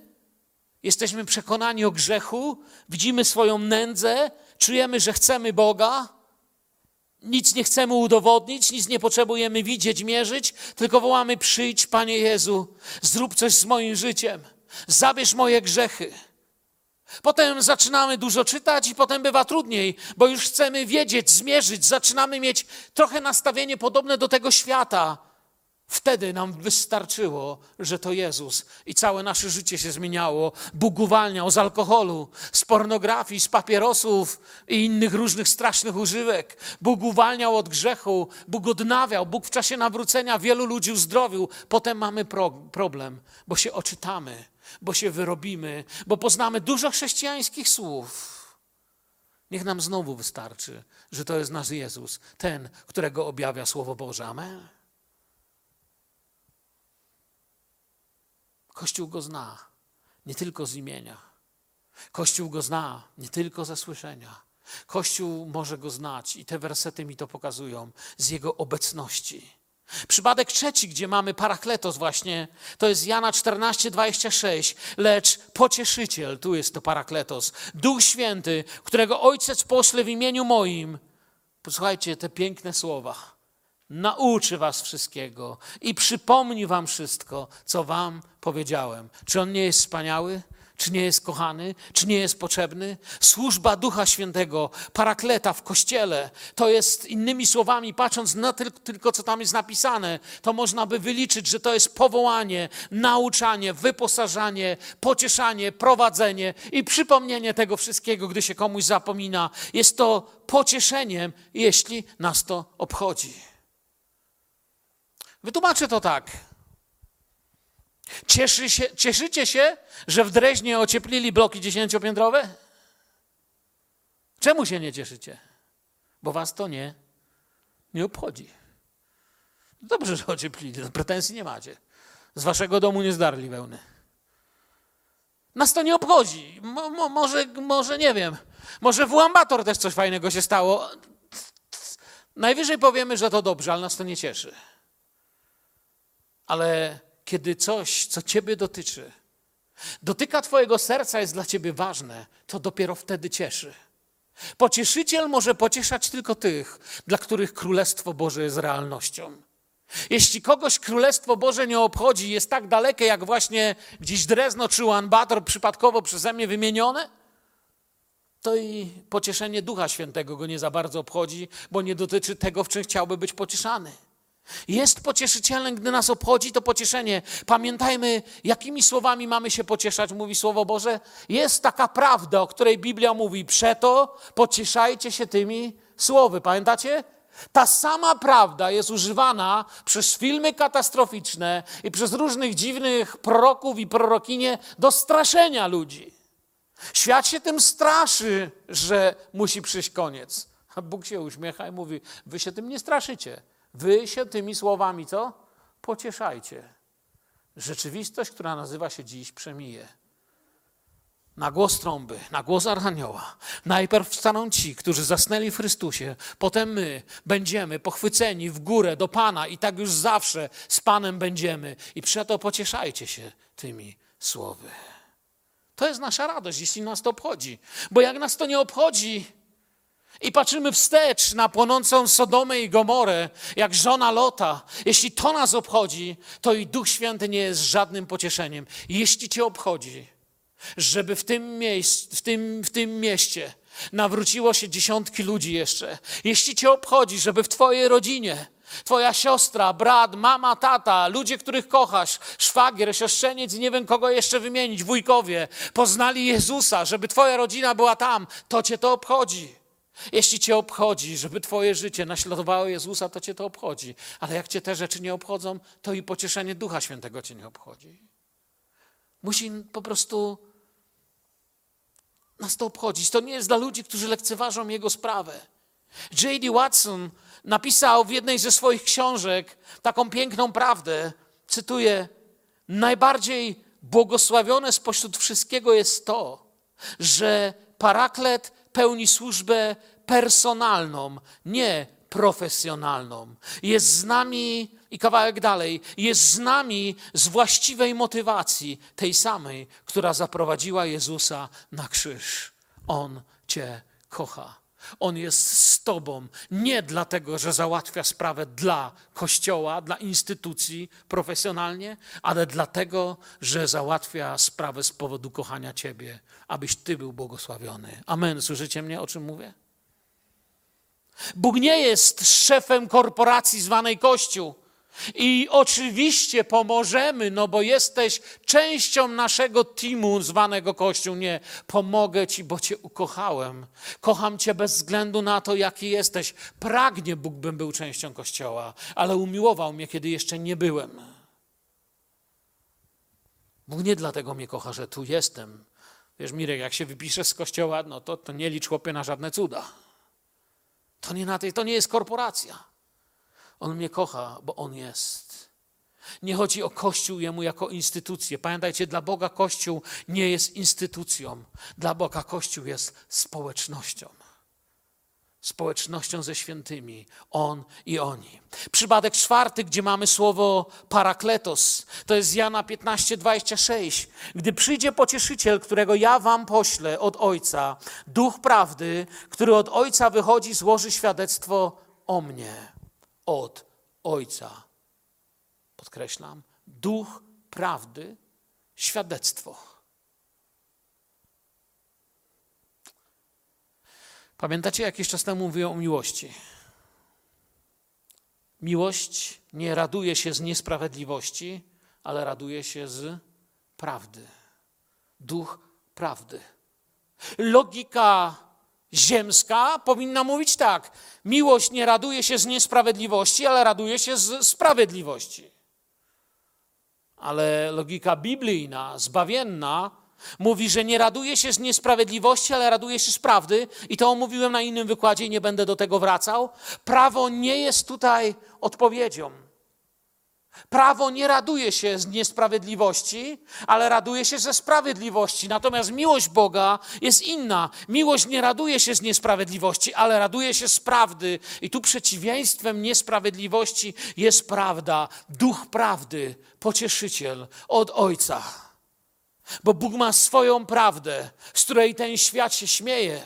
jesteśmy przekonani o grzechu, widzimy swoją nędzę, czujemy, że chcemy Boga, nic nie chcemy udowodnić, nic nie potrzebujemy widzieć, mierzyć, tylko wołamy: Przyjdź, Panie Jezu, zrób coś z moim życiem, zabierz moje grzechy. Potem zaczynamy dużo czytać i potem bywa trudniej, bo już chcemy wiedzieć, zmierzyć, zaczynamy mieć trochę nastawienie podobne do tego świata. Wtedy nam wystarczyło, że to Jezus i całe nasze życie się zmieniało. Bóg uwalniał z alkoholu, z pornografii, z papierosów i innych różnych strasznych używek. Bóg uwalniał od grzechu, Bóg odnawiał, Bóg w czasie nawrócenia wielu ludzi uzdrowił. Potem mamy pro problem, bo się oczytamy bo się wyrobimy, bo poznamy dużo chrześcijańskich słów. Niech nam znowu wystarczy, że to jest nasz Jezus, ten, którego objawia Słowo Boże. Amen. Kościół go zna, nie tylko z imienia. Kościół go zna, nie tylko ze słyszenia. Kościół może go znać i te wersety mi to pokazują z jego obecności. Przypadek trzeci, gdzie mamy parakletos właśnie, to jest Jana 14, 26. Lecz pocieszyciel, tu jest to parakletos, Duch Święty, którego Ojciec pośle w imieniu moim. Posłuchajcie te piękne słowa. Nauczy was wszystkiego i przypomni wam wszystko, co wam powiedziałem. Czy on nie jest wspaniały? Czy nie jest kochany? Czy nie jest potrzebny? Służba Ducha Świętego, parakleta w kościele, to jest innymi słowami, patrząc na tylko, co tam jest napisane, to można by wyliczyć, że to jest powołanie, nauczanie, wyposażanie, pocieszanie, prowadzenie i przypomnienie tego wszystkiego, gdy się komuś zapomina. Jest to pocieszeniem, jeśli nas to obchodzi. Wytłumaczę to tak. Cieszy się, cieszycie się, że w Dreźnie ocieplili bloki dziesięciopiętrowe? Czemu się nie cieszycie? Bo was to nie, nie obchodzi. Dobrze, że ocieplili, pretensji nie macie. Z waszego domu nie zdarli wełny. Nas to nie obchodzi. Mo, mo, może, może nie wiem. Może w Łambator też coś fajnego się stało. Najwyżej powiemy, że to dobrze, ale nas to nie cieszy. Ale kiedy coś, co Ciebie dotyczy, dotyka Twojego serca, jest dla Ciebie ważne, to dopiero wtedy cieszy. Pocieszyciel może pocieszać tylko tych, dla których Królestwo Boże jest realnością. Jeśli kogoś Królestwo Boże nie obchodzi, jest tak dalekie, jak właśnie gdzieś Drezno czy Bator przypadkowo przeze mnie wymienione, to i pocieszenie Ducha Świętego go nie za bardzo obchodzi, bo nie dotyczy tego, w czym chciałby być pocieszany. Jest pocieszycielem, gdy nas obchodzi to pocieszenie. Pamiętajmy, jakimi słowami mamy się pocieszać, mówi Słowo Boże. Jest taka prawda, o której Biblia mówi, przeto pocieszajcie się tymi słowy. Pamiętacie? Ta sama prawda jest używana przez filmy katastroficzne i przez różnych dziwnych proroków i prorokinie do straszenia ludzi. Świat się tym straszy, że musi przyjść koniec. A Bóg się uśmiecha i mówi: Wy się tym nie straszycie. Wy się tymi słowami co? Pocieszajcie. Rzeczywistość, która nazywa się dziś, przemije. Na głos trąby, na głos Archanioła. Najpierw wstaną ci, którzy zasnęli w Chrystusie, potem my będziemy pochwyceni w górę do Pana i tak już zawsze z Panem będziemy. I przeto pocieszajcie się tymi słowy. To jest nasza radość, jeśli nas to obchodzi. Bo jak nas to nie obchodzi, i patrzymy wstecz na płonącą Sodomę i Gomorę, jak żona Lota. Jeśli to nas obchodzi, to i Duch Święty nie jest żadnym pocieszeniem. Jeśli Cię obchodzi, żeby w tym, miejsc, w tym, w tym mieście nawróciło się dziesiątki ludzi jeszcze, jeśli Cię obchodzi, żeby w Twojej rodzinie Twoja siostra, brat, mama, tata, ludzie, których kochasz, szwagier, siostrzeniec nie wiem kogo jeszcze wymienić, wujkowie, poznali Jezusa, żeby Twoja rodzina była tam, to Cię to obchodzi. Jeśli Cię obchodzi, żeby Twoje życie naśladowało Jezusa, to Cię to obchodzi. Ale jak Cię te rzeczy nie obchodzą, to i pocieszenie Ducha Świętego Cię nie obchodzi. Musi po prostu nas to obchodzić. To nie jest dla ludzi, którzy lekceważą Jego sprawę. J.D. Watson napisał w jednej ze swoich książek taką piękną prawdę. Cytuję: Najbardziej błogosławione spośród wszystkiego jest to, że paraklet pełni służbę personalną, nie profesjonalną. Jest z nami, i kawałek dalej, jest z nami z właściwej motywacji, tej samej, która zaprowadziła Jezusa na krzyż. On Cię kocha. On jest z Tobą nie dlatego, że załatwia sprawę dla kościoła, dla instytucji profesjonalnie, ale dlatego, że załatwia sprawę z powodu kochania Ciebie, abyś Ty był błogosławiony. Amen. Słyszycie mnie, o czym mówię? Bóg nie jest szefem korporacji zwanej Kościół. I oczywiście pomożemy, no bo jesteś częścią naszego teamu zwanego Kościół. Nie, pomogę Ci, bo Cię ukochałem. Kocham Cię bez względu na to, jaki jesteś. Pragnie Bóg, bym był częścią Kościoła, ale umiłował mnie, kiedy jeszcze nie byłem. Bóg nie dlatego mnie kocha, że tu jestem. Wiesz, Mirek, jak się wypiszesz z Kościoła, no to, to nie licz chłopie na żadne cuda. To nie, na tej, to nie jest korporacja. On mnie kocha, bo On jest. Nie chodzi o Kościół jemu jako instytucję. Pamiętajcie, dla Boga Kościół nie jest instytucją. Dla Boga Kościół jest społecznością. Społecznością ze świętymi. On i oni. Przypadek czwarty, gdzie mamy słowo parakletos, to jest Jana 15, 26. Gdy przyjdzie pocieszyciel, którego ja wam poślę od Ojca, duch prawdy, który od Ojca wychodzi, złoży świadectwo o mnie od Ojca. Podkreślam, duch prawdy, świadectwo. Pamiętacie, jakiś czas temu mówiłem o miłości. Miłość nie raduje się z niesprawiedliwości, ale raduje się z prawdy. Duch prawdy. Logika ziemska powinna mówić tak: miłość nie raduje się z niesprawiedliwości, ale raduje się z sprawiedliwości. Ale logika biblijna, zbawienna, mówi, że nie raduje się z niesprawiedliwości, ale raduje się z prawdy. I to omówiłem na innym wykładzie i nie będę do tego wracał. Prawo nie jest tutaj odpowiedzią. Prawo nie raduje się z niesprawiedliwości, ale raduje się ze sprawiedliwości. Natomiast miłość Boga jest inna. Miłość nie raduje się z niesprawiedliwości, ale raduje się z prawdy. I tu przeciwieństwem niesprawiedliwości jest prawda. Duch prawdy, pocieszyciel od Ojca. Bo Bóg ma swoją prawdę, z której ten świat się śmieje,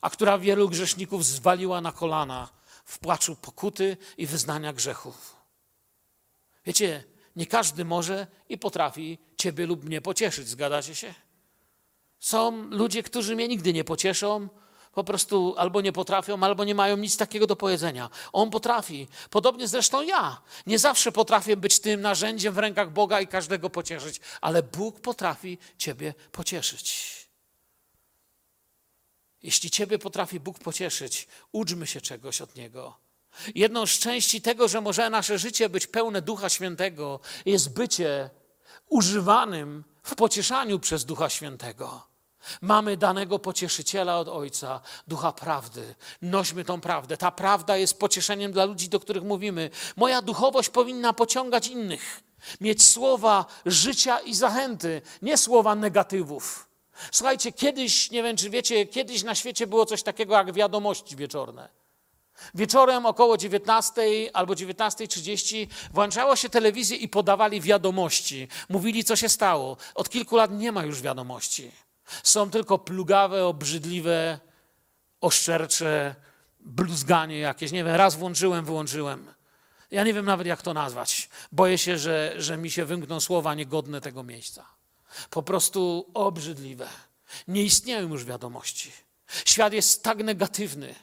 a która wielu grzeszników zwaliła na kolana w płaczu pokuty i wyznania grzechów. Wiecie, nie każdy może i potrafi Ciebie lub mnie pocieszyć, zgadzacie się? Są ludzie, którzy mnie nigdy nie pocieszą, po prostu albo nie potrafią, albo nie mają nic takiego do powiedzenia. On potrafi. Podobnie zresztą ja. Nie zawsze potrafię być tym narzędziem w rękach Boga i każdego pocieszyć, ale Bóg potrafi Ciebie pocieszyć. Jeśli Ciebie potrafi Bóg pocieszyć, uczmy się czegoś od Niego. Jedną z części tego, że może nasze życie być pełne Ducha Świętego, jest bycie używanym w pocieszaniu przez Ducha Świętego. Mamy danego pocieszyciela od Ojca, ducha prawdy. Nośmy tą prawdę. Ta prawda jest pocieszeniem dla ludzi, do których mówimy. Moja duchowość powinna pociągać innych, mieć słowa życia i zachęty, nie słowa negatywów. Słuchajcie, kiedyś, nie wiem czy wiecie, kiedyś na świecie było coś takiego jak wiadomości wieczorne. Wieczorem około 19 albo 19.30 włączało się telewizję i podawali wiadomości. Mówili, co się stało. Od kilku lat nie ma już wiadomości. Są tylko plugawe, obrzydliwe, oszczercze bluzganie jakieś. Nie wiem, raz włączyłem, wyłączyłem. Ja nie wiem nawet, jak to nazwać. Boję się, że, że mi się wymkną słowa niegodne tego miejsca. Po prostu obrzydliwe. Nie istnieją już wiadomości. Świat jest tak negatywny,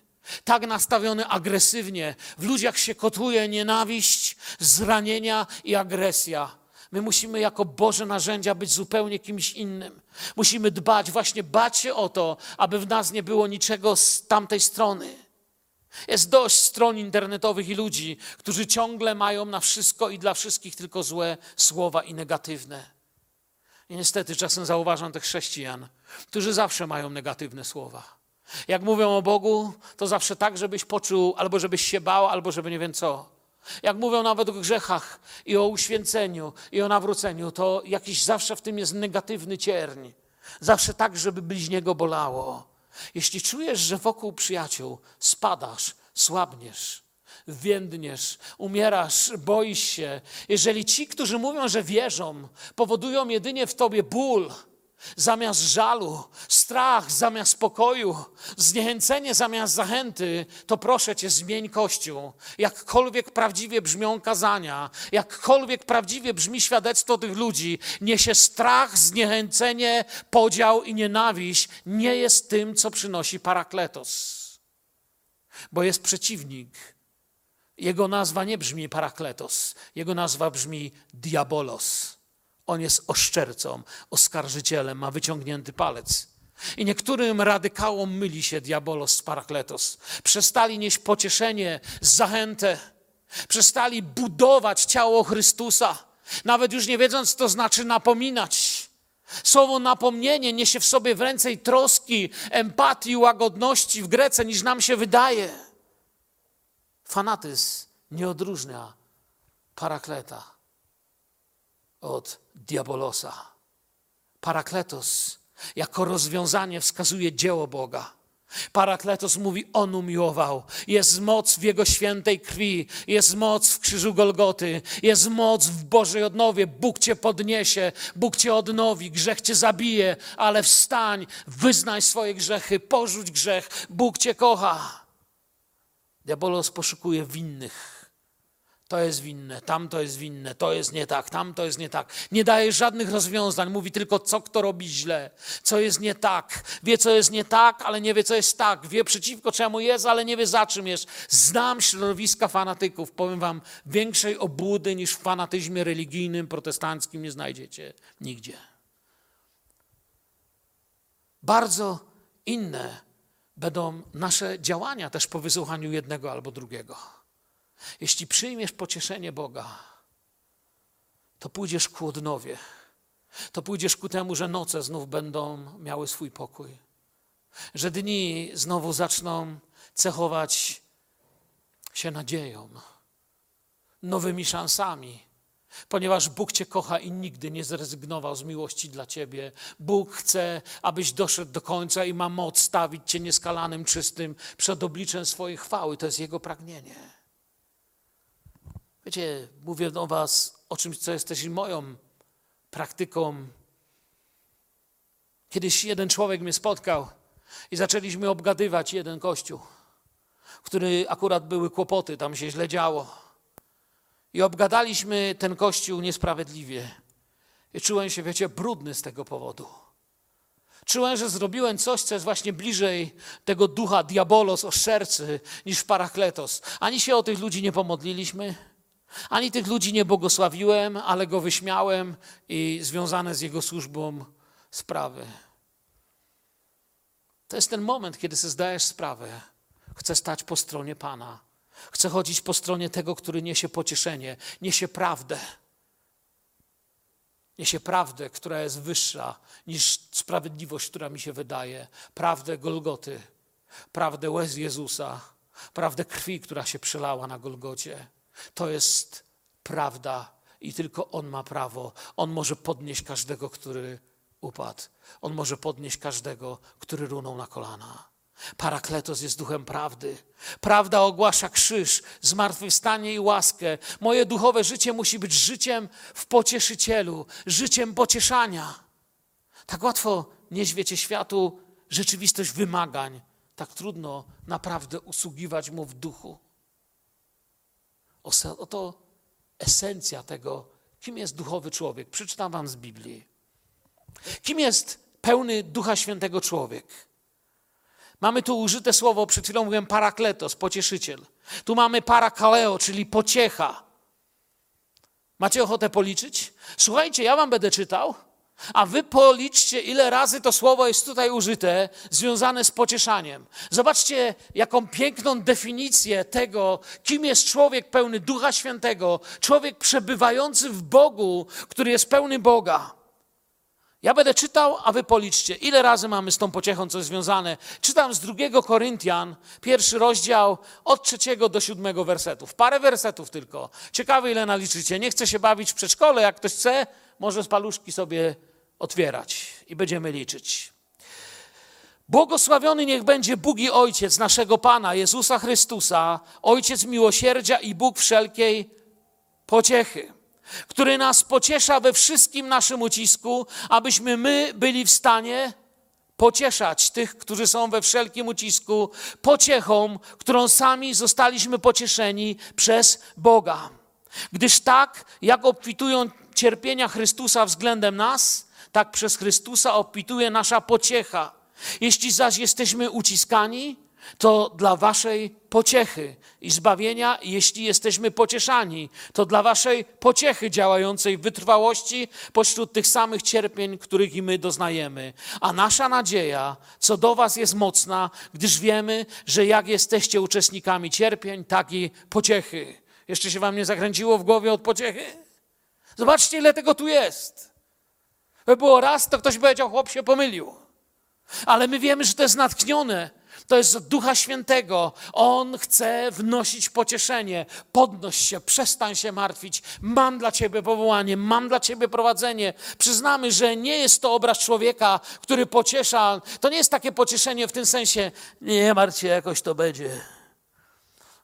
tak nastawiony agresywnie. W ludziach się kotuje nienawiść, zranienia i agresja. My musimy jako Boże narzędzia być zupełnie kimś innym. Musimy dbać, właśnie bać się o to, aby w nas nie było niczego z tamtej strony. Jest dość stron internetowych i ludzi, którzy ciągle mają na wszystko i dla wszystkich tylko złe słowa i negatywne. I niestety czasem zauważam tych chrześcijan, którzy zawsze mają negatywne słowa. Jak mówią o Bogu, to zawsze tak, żebyś poczuł, albo żebyś się bał, albo żeby nie wiem co. Jak mówią nawet o grzechach i o uświęceniu i o nawróceniu, to jakiś zawsze w tym jest negatywny cierń. Zawsze tak, żeby bliźniego bolało. Jeśli czujesz, że wokół przyjaciół spadasz, słabniesz, więdniesz, umierasz, boisz się, jeżeli ci, którzy mówią, że wierzą, powodują jedynie w tobie ból, zamiast żalu, strach zamiast spokoju, zniechęcenie zamiast zachęty, to proszę Cię, zmień Kościół. Jakkolwiek prawdziwie brzmią kazania, jakkolwiek prawdziwie brzmi świadectwo tych ludzi, niesie strach, zniechęcenie, podział i nienawiść, nie jest tym, co przynosi parakletos. Bo jest przeciwnik. Jego nazwa nie brzmi parakletos, jego nazwa brzmi diabolos. On jest oszczercą, oskarżycielem, ma wyciągnięty palec. I niektórym radykałom myli się diabolos z parakletos. Przestali nieść pocieszenie, zachętę. Przestali budować ciało Chrystusa, nawet już nie wiedząc, co to znaczy napominać. Słowo napomnienie niesie w sobie więcej troski, empatii, łagodności w Grece niż nam się wydaje. Fanatyzm nie odróżnia parakleta od diabolosa. Parakletos jako rozwiązanie wskazuje dzieło Boga. Parakletos mówi, On umiłował. Jest moc w Jego świętej krwi, jest moc w krzyżu Golgoty, jest moc w Bożej odnowie. Bóg Cię podniesie, Bóg Cię odnowi, grzech Cię zabije, ale wstań, wyznaj swoje grzechy, porzuć grzech, Bóg Cię kocha. Diabolos poszukuje winnych to jest winne, tamto jest winne, to jest nie tak, tamto jest nie tak. Nie daje żadnych rozwiązań, mówi tylko, co kto robi źle, co jest nie tak. Wie, co jest nie tak, ale nie wie, co jest tak. Wie, przeciwko czemu jest, ale nie wie, za czym jest. Znam środowiska fanatyków. Powiem wam, większej obłudy niż w fanatyzmie religijnym, protestanckim nie znajdziecie nigdzie. Bardzo inne będą nasze działania też po wysłuchaniu jednego albo drugiego. Jeśli przyjmiesz pocieszenie Boga, to pójdziesz ku odnowie. To pójdziesz ku temu, że noce znów będą miały swój pokój. Że dni znowu zaczną cechować się nadzieją, nowymi szansami, ponieważ Bóg Cię kocha i nigdy nie zrezygnował z miłości dla Ciebie. Bóg chce, abyś doszedł do końca i ma moc stawić Cię nieskalanym, czystym przed obliczem swojej chwały. To jest Jego pragnienie. Wiecie, mówię do Was o czymś, co jest też moją praktyką. Kiedyś jeden człowiek mnie spotkał i zaczęliśmy obgadywać jeden kościół, w który akurat były kłopoty, tam się źle działo. I obgadaliśmy ten kościół niesprawiedliwie. I czułem się, wiecie, brudny z tego powodu. Czułem, że zrobiłem coś, co jest właśnie bliżej tego ducha diabolos, oszczercy, niż parakletos. Ani się o tych ludzi nie pomodliliśmy, ani tych ludzi nie błogosławiłem, ale go wyśmiałem i związane z jego służbą sprawy. To jest ten moment, kiedy sobie zdajesz sprawę. Chcę stać po stronie Pana. Chcę chodzić po stronie tego, który niesie pocieszenie, niesie prawdę. Niesie prawdę, która jest wyższa niż sprawiedliwość, która mi się wydaje. Prawdę Golgoty, prawdę łez Jezusa, prawdę krwi, która się przelała na Golgocie. To jest prawda i tylko On ma prawo. On może podnieść każdego, który upadł. On może podnieść każdego, który runął na kolana. Parakletos jest duchem prawdy. Prawda ogłasza krzyż, zmartwychwstanie i łaskę. Moje duchowe życie musi być życiem w pocieszycielu, życiem pocieszania. Tak łatwo nieść wiecie światu rzeczywistość wymagań. Tak trudno naprawdę usługiwać mu w duchu. Oto esencja tego, kim jest duchowy człowiek. Przeczytam wam z Biblii. Kim jest pełny Ducha Świętego człowiek? Mamy tu użyte słowo, przed chwilą mówiłem parakletos, pocieszyciel. Tu mamy parakaleo, czyli pociecha. Macie ochotę policzyć? Słuchajcie, ja wam będę czytał, a wy policzcie, ile razy to słowo jest tutaj użyte, związane z pocieszaniem. Zobaczcie, jaką piękną definicję tego, kim jest człowiek pełny Ducha Świętego, człowiek przebywający w Bogu, który jest pełny Boga. Ja będę czytał, a wy policzcie, ile razy mamy z tą pociechą coś związane. Czytam z drugiego Koryntian, pierwszy rozdział, od trzeciego do siódmego wersetów. Parę wersetów tylko. Ciekawe, ile naliczycie. Nie chcę się bawić w przedszkole. Jak ktoś chce, może z paluszki sobie otwierać i będziemy liczyć. Błogosławiony niech będzie Bóg i Ojciec naszego Pana, Jezusa Chrystusa, Ojciec miłosierdzia i Bóg wszelkiej pociechy który nas pociesza we wszystkim naszym ucisku, abyśmy my byli w stanie pocieszać tych, którzy są we wszelkim ucisku, pociechą, którą sami zostaliśmy pocieszeni przez Boga. Gdyż tak, jak obfitują cierpienia Chrystusa względem nas, tak przez Chrystusa obfituje nasza pociecha. Jeśli zaś jesteśmy uciskani, to dla waszej pociechy i zbawienia, jeśli jesteśmy pocieszani, to dla waszej pociechy działającej wytrwałości pośród tych samych cierpień, których i my doznajemy. A nasza nadzieja co do was jest mocna, gdyż wiemy, że jak jesteście uczestnikami cierpień, tak i pociechy. Jeszcze się wam nie zakręciło w głowie od pociechy? Zobaczcie, ile tego tu jest. By było raz, to ktoś powiedział, chłop się pomylił. Ale my wiemy, że to jest natchnione to jest Ducha Świętego. On chce wnosić pocieszenie. Podnoś się, przestań się martwić. Mam dla ciebie powołanie, mam dla ciebie prowadzenie. Przyznamy, że nie jest to obraz człowieka, który pociesza. To nie jest takie pocieszenie w tym sensie, nie martw się, jakoś to będzie.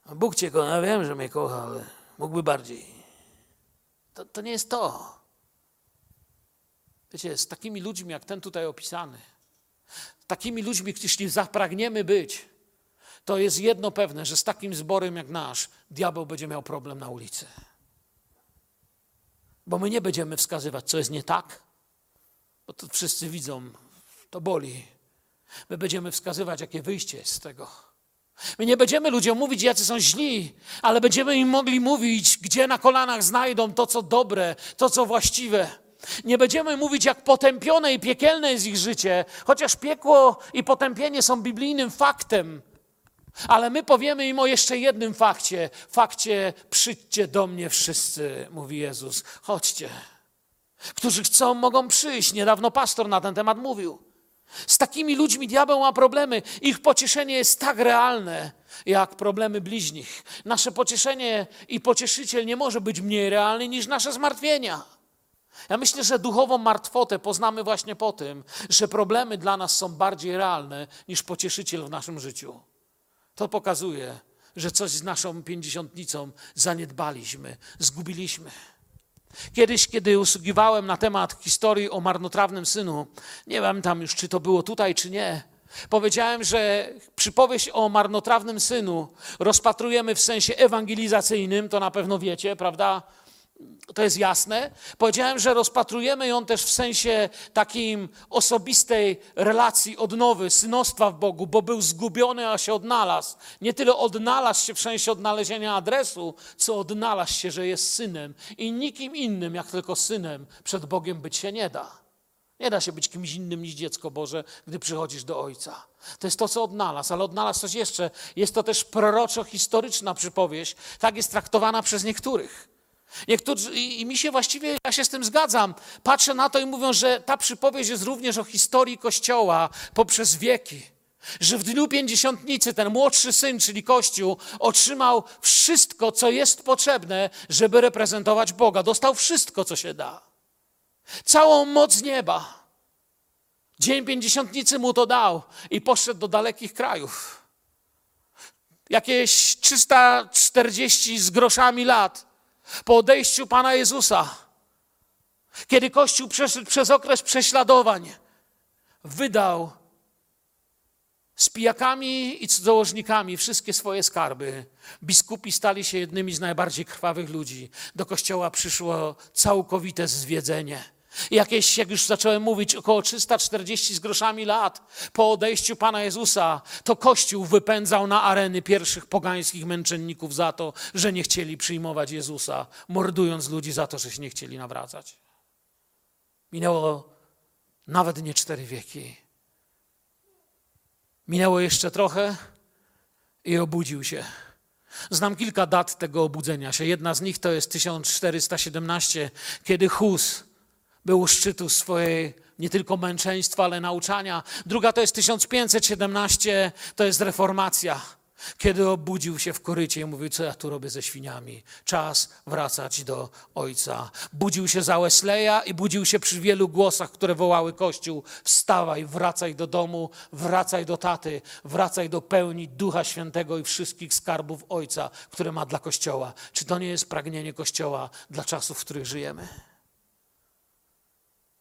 Bóg cię kocha, ja wiem, że mnie kocha, ale mógłby bardziej. To, to nie jest to. Wiecie, z takimi ludźmi jak ten tutaj opisany, takimi ludźmi, jeśli zapragniemy być, to jest jedno pewne, że z takim zborem jak nasz diabeł będzie miał problem na ulicy. Bo my nie będziemy wskazywać, co jest nie tak, bo to wszyscy widzą, to boli. My będziemy wskazywać, jakie wyjście jest z tego. My nie będziemy ludziom mówić, jacy są źli, ale będziemy im mogli mówić, gdzie na kolanach znajdą to, co dobre, to, co właściwe. Nie będziemy mówić, jak potępione i piekielne jest ich życie, chociaż piekło i potępienie są biblijnym faktem. Ale my powiemy im o jeszcze jednym fakcie. Fakcie, przyjdźcie do mnie wszyscy, mówi Jezus. Chodźcie. Którzy chcą, mogą przyjść. Niedawno pastor na ten temat mówił. Z takimi ludźmi diabeł ma problemy. Ich pocieszenie jest tak realne, jak problemy bliźnich. Nasze pocieszenie i pocieszyciel nie może być mniej realny niż nasze zmartwienia. Ja myślę, że duchową martwotę poznamy właśnie po tym, że problemy dla nas są bardziej realne niż pocieszyciel w naszym życiu. To pokazuje, że coś z naszą pięćdziesiątnicą zaniedbaliśmy, zgubiliśmy. Kiedyś, kiedy usługiwałem na temat historii o marnotrawnym synu, nie wiem tam już, czy to było tutaj, czy nie, powiedziałem, że przypowieść o marnotrawnym synu rozpatrujemy w sensie ewangelizacyjnym, to na pewno wiecie, prawda? To jest jasne. Powiedziałem, że rozpatrujemy ją też w sensie takim osobistej relacji odnowy, synostwa w Bogu, bo był zgubiony, a się odnalazł. Nie tyle odnalazł się w sensie odnalezienia adresu, co odnalazł się, że jest synem i nikim innym, jak tylko synem, przed Bogiem być się nie da. Nie da się być kimś innym niż dziecko Boże, gdy przychodzisz do Ojca. To jest to, co odnalazł, ale odnalazł coś jeszcze. Jest to też proroczo-historyczna przypowieść. Tak jest traktowana przez niektórych. Niektórzy, i, I mi się właściwie, ja się z tym zgadzam. Patrzę na to i mówią, że ta przypowieść jest również o historii Kościoła poprzez wieki. Że w dniu pięćdziesiątnicy ten młodszy syn, czyli Kościół, otrzymał wszystko, co jest potrzebne, żeby reprezentować Boga. Dostał wszystko, co się da. Całą moc nieba. Dzień pięćdziesiątnicy mu to dał i poszedł do dalekich krajów. Jakieś 340 z groszami lat po odejściu Pana Jezusa, kiedy Kościół przeszedł przez okres prześladowań, wydał z pijakami i cudzołożnikami wszystkie swoje skarby. Biskupi stali się jednymi z najbardziej krwawych ludzi. Do kościoła przyszło całkowite zwiedzenie. Jakieś, jak już zacząłem mówić, około 340 z groszami lat po odejściu Pana Jezusa, to Kościół wypędzał na areny pierwszych pogańskich męczenników za to, że nie chcieli przyjmować Jezusa, mordując ludzi za to, że się nie chcieli nawracać. Minęło nawet nie cztery wieki. Minęło jeszcze trochę i obudził się. Znam kilka dat tego obudzenia się. Jedna z nich to jest 1417, kiedy Hus był u szczytu swojej nie tylko męczeństwa, ale nauczania. Druga to jest 1517, to jest reformacja, kiedy obudził się w korycie i mówił, co ja tu robię ze świniami. Czas wracać do Ojca. Budził się za Wesleya i budził się przy wielu głosach, które wołały Kościół. Wstawaj, wracaj do domu, wracaj do taty, wracaj do pełni Ducha Świętego i wszystkich skarbów Ojca, które ma dla Kościoła. Czy to nie jest pragnienie Kościoła dla czasów, w których żyjemy?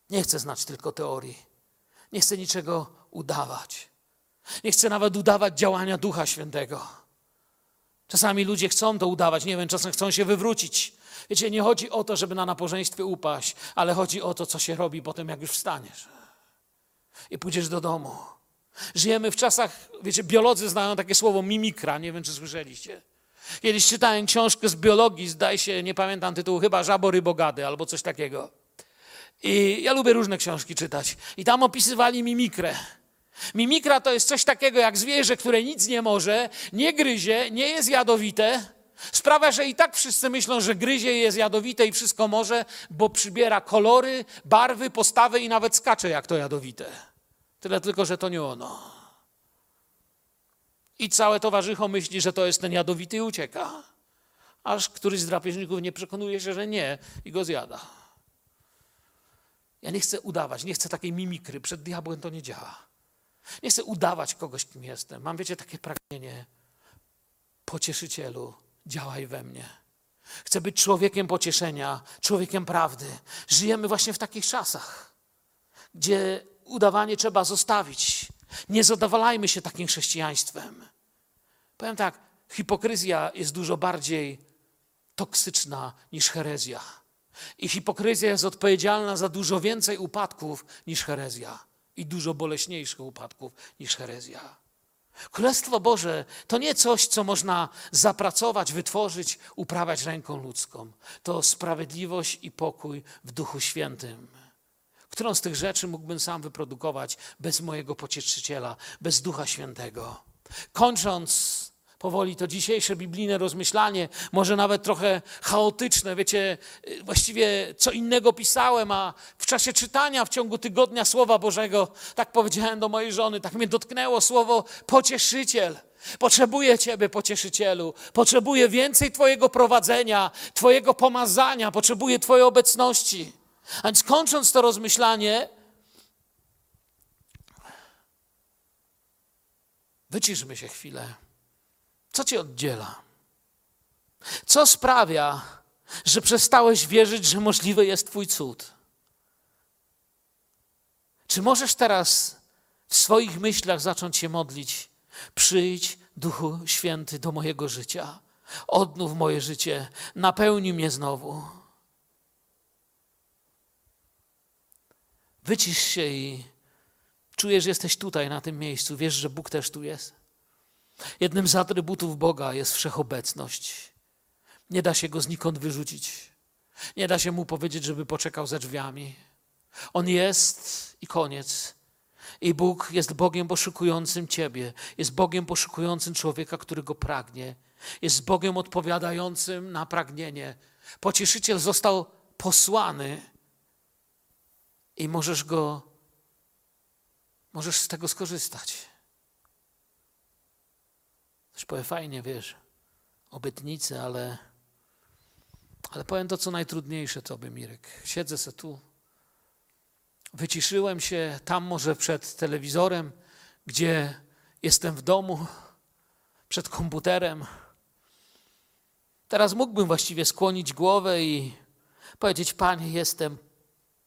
Nie chcę znać tylko teorii. Nie chcę niczego udawać. Nie chcę nawet udawać działania Ducha Świętego. Czasami ludzie chcą to udawać, nie wiem, czasem chcą się wywrócić. Wiecie, nie chodzi o to, żeby na nabożeństwie upaść, ale chodzi o to, co się robi potem, jak już wstaniesz i pójdziesz do domu. Żyjemy w czasach, wiecie, biolodzy znają takie słowo mimikra, nie wiem, czy słyszeliście. Kiedyś czytałem książkę z biologii, zdaje się, nie pamiętam tytułu, chyba Żabo Rybogady albo coś takiego. I ja lubię różne książki czytać. I tam opisywali mimikrę. Mimikra to jest coś takiego jak zwierzę, które nic nie może, nie gryzie, nie jest jadowite. Sprawia, że i tak wszyscy myślą, że gryzie jest jadowite i wszystko może, bo przybiera kolory, barwy, postawy i nawet skacze jak to jadowite. Tyle tylko, że to nie ono. I całe towarzycho myśli, że to jest ten jadowity i ucieka. Aż któryś z drapieżników nie przekonuje się, że nie i go zjada. Ja nie chcę udawać, nie chcę takiej mimikry. Przed diabłem to nie działa. Nie chcę udawać kogoś, kim jestem. Mam, wiecie, takie pragnienie. Pocieszycielu, działaj we mnie. Chcę być człowiekiem pocieszenia, człowiekiem prawdy. Żyjemy właśnie w takich czasach, gdzie udawanie trzeba zostawić. Nie zadowalajmy się takim chrześcijaństwem. Powiem tak, hipokryzja jest dużo bardziej toksyczna niż herezja. I hipokryzja jest odpowiedzialna za dużo więcej upadków niż herezja. I dużo boleśniejszych upadków niż herezja. Królestwo Boże to nie coś, co można zapracować, wytworzyć, uprawiać ręką ludzką. To sprawiedliwość i pokój w Duchu Świętym. Którą z tych rzeczy mógłbym sam wyprodukować bez mojego pocieszyciela, bez Ducha Świętego? Kończąc powoli to dzisiejsze biblijne rozmyślanie, może nawet trochę chaotyczne. Wiecie, y, właściwie co innego pisałem, a w czasie czytania w ciągu tygodnia Słowa Bożego, tak powiedziałem do mojej żony, tak mnie dotknęło słowo pocieszyciel. Potrzebuję Ciebie, pocieszycielu. Potrzebuję więcej Twojego prowadzenia, Twojego pomazania, potrzebuję Twojej obecności. A więc kończąc to rozmyślanie, wyciszmy się chwilę. Co cię oddziela? Co sprawia, że przestałeś wierzyć, że możliwy jest Twój cud? Czy możesz teraz w swoich myślach zacząć się modlić? Przyjdź, Duchu Święty, do mojego życia. Odnów moje życie, napełnij mnie znowu. Wycisz się i czujesz, że jesteś tutaj, na tym miejscu. Wiesz, że Bóg też tu jest. Jednym z atrybutów Boga jest wszechobecność. Nie da się go znikąd wyrzucić. Nie da się mu powiedzieć, żeby poczekał ze drzwiami. On jest i koniec. I Bóg jest Bogiem poszukującym Ciebie, jest Bogiem poszukującym człowieka, który go pragnie, jest Bogiem odpowiadającym na pragnienie. Pocieszyciel został posłany i możesz go, możesz z tego skorzystać. Coś powiem fajnie, wiesz, obietnice, ale, ale powiem to, co najtrudniejsze tobie, Mirek. Siedzę se tu, wyciszyłem się tam może przed telewizorem, gdzie jestem w domu, przed komputerem. Teraz mógłbym właściwie skłonić głowę i powiedzieć: Panie, jestem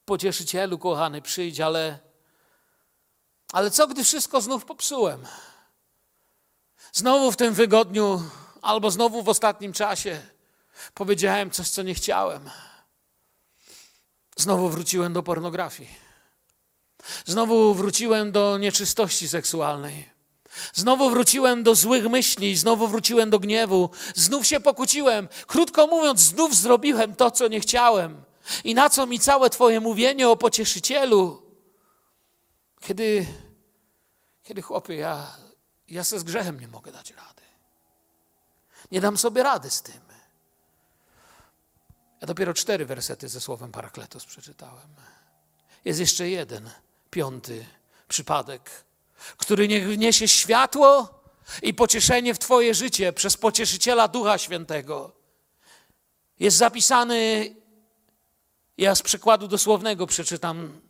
pocieszycielu, kochany, przyjdź, ale, ale co, gdy wszystko znów popsułem? Znowu w tym tygodniu, albo znowu w ostatnim czasie powiedziałem coś, co nie chciałem. Znowu wróciłem do pornografii. Znowu wróciłem do nieczystości seksualnej. Znowu wróciłem do złych myśli, znowu wróciłem do gniewu, znów się pokłóciłem. Krótko mówiąc, znów zrobiłem to, co nie chciałem. I na co mi całe Twoje mówienie o pocieszycielu? Kiedy, kiedy chłopie, ja, ja se z grzechem nie mogę dać rady. Nie dam sobie rady z tym. Ja dopiero cztery wersety ze słowem parakletos przeczytałem. Jest jeszcze jeden, piąty przypadek, który niech wniesie światło i pocieszenie w Twoje życie przez pocieszyciela Ducha Świętego. Jest zapisany, ja z przykładu dosłownego przeczytam,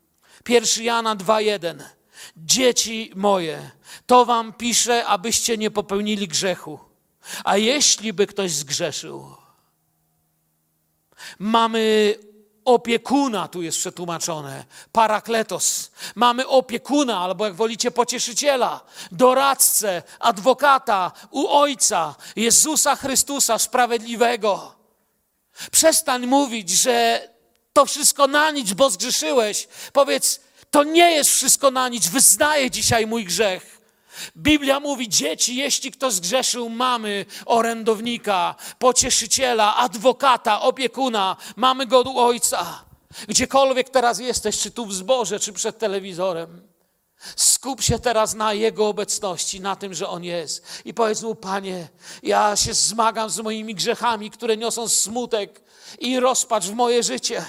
1 Jana 2,1. Dzieci moje, to wam piszę, abyście nie popełnili grzechu. A jeśli by ktoś zgrzeszył, mamy opiekuna, tu jest przetłumaczone, parakletos. Mamy opiekuna, albo jak wolicie, pocieszyciela, doradcę, adwokata u Ojca, Jezusa Chrystusa Sprawiedliwego. Przestań mówić, że to wszystko na nic, bo zgrzeszyłeś. Powiedz, to nie jest wszystko na nic, wyznaję dzisiaj mój grzech. Biblia mówi, dzieci, jeśli kto zgrzeszył, mamy orędownika, pocieszyciela, adwokata, opiekuna, mamy go u Ojca. Gdziekolwiek teraz jesteś, czy tu w zborze, czy przed telewizorem, skup się teraz na Jego obecności, na tym, że On jest. I powiedz mu, Panie, ja się zmagam z moimi grzechami, które niosą smutek i rozpacz w moje życie.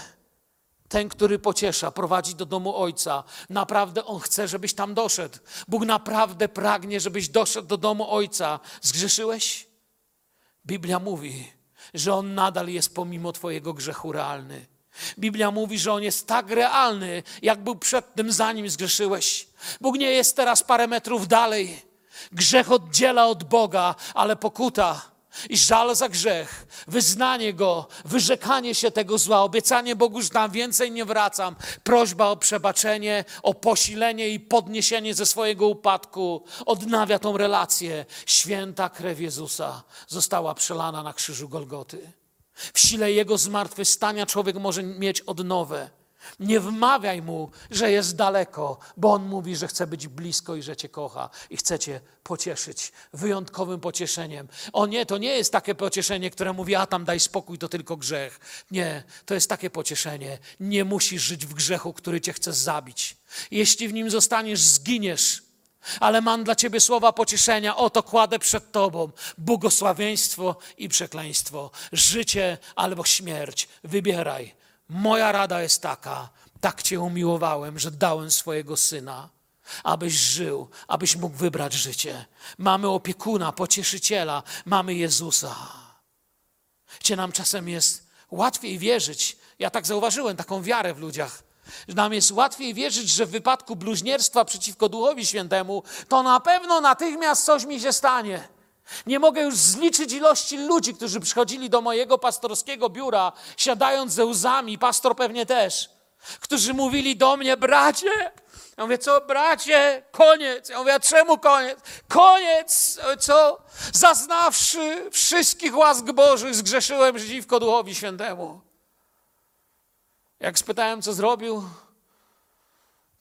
Ten, który pociesza, prowadzi do domu Ojca. Naprawdę On chce, żebyś tam doszedł. Bóg naprawdę pragnie, żebyś doszedł do domu Ojca. Zgrzeszyłeś? Biblia mówi, że On nadal jest pomimo Twojego grzechu realny. Biblia mówi, że On jest tak realny, jak był przed tym, zanim zgrzeszyłeś. Bóg nie jest teraz parę metrów dalej. Grzech oddziela od Boga, ale pokuta i żal za grzech, wyznanie go, wyrzekanie się tego zła, obiecanie Bogu, że tam więcej nie wracam, prośba o przebaczenie, o posilenie i podniesienie ze swojego upadku, odnawia tą relację. Święta krew Jezusa została przelana na krzyżu Golgoty. W sile Jego zmartwychwstania człowiek może mieć odnowę. Nie wmawiaj mu, że jest daleko, bo on mówi, że chce być blisko i że cię kocha i chce cię pocieszyć wyjątkowym pocieszeniem. O nie, to nie jest takie pocieszenie, które mówi, a tam daj spokój, to tylko grzech. Nie, to jest takie pocieszenie. Nie musisz żyć w grzechu, który cię chce zabić. Jeśli w nim zostaniesz, zginiesz. Ale mam dla ciebie słowa pocieszenia. Oto kładę przed tobą błogosławieństwo i przekleństwo. Życie albo śmierć. Wybieraj. Moja rada jest taka: tak Cię umiłowałem, że dałem swojego syna, abyś żył, abyś mógł wybrać życie. Mamy opiekuna, pocieszyciela, mamy Jezusa. Gdzie nam czasem jest łatwiej wierzyć. Ja tak zauważyłem taką wiarę w ludziach. Nam jest łatwiej wierzyć, że w wypadku bluźnierstwa przeciwko Duchowi Świętemu, to na pewno natychmiast coś mi się stanie. Nie mogę już zliczyć ilości ludzi, którzy przychodzili do mojego pastorskiego biura, siadając ze łzami, pastor pewnie też, którzy mówili do mnie, bracie, ja mówię, co bracie, koniec. Ja mówię, a czemu koniec? Koniec, co? Zaznawszy wszystkich łask Bożych, zgrzeszyłem przeciwko Duchowi Świętemu. Jak spytałem, co zrobił,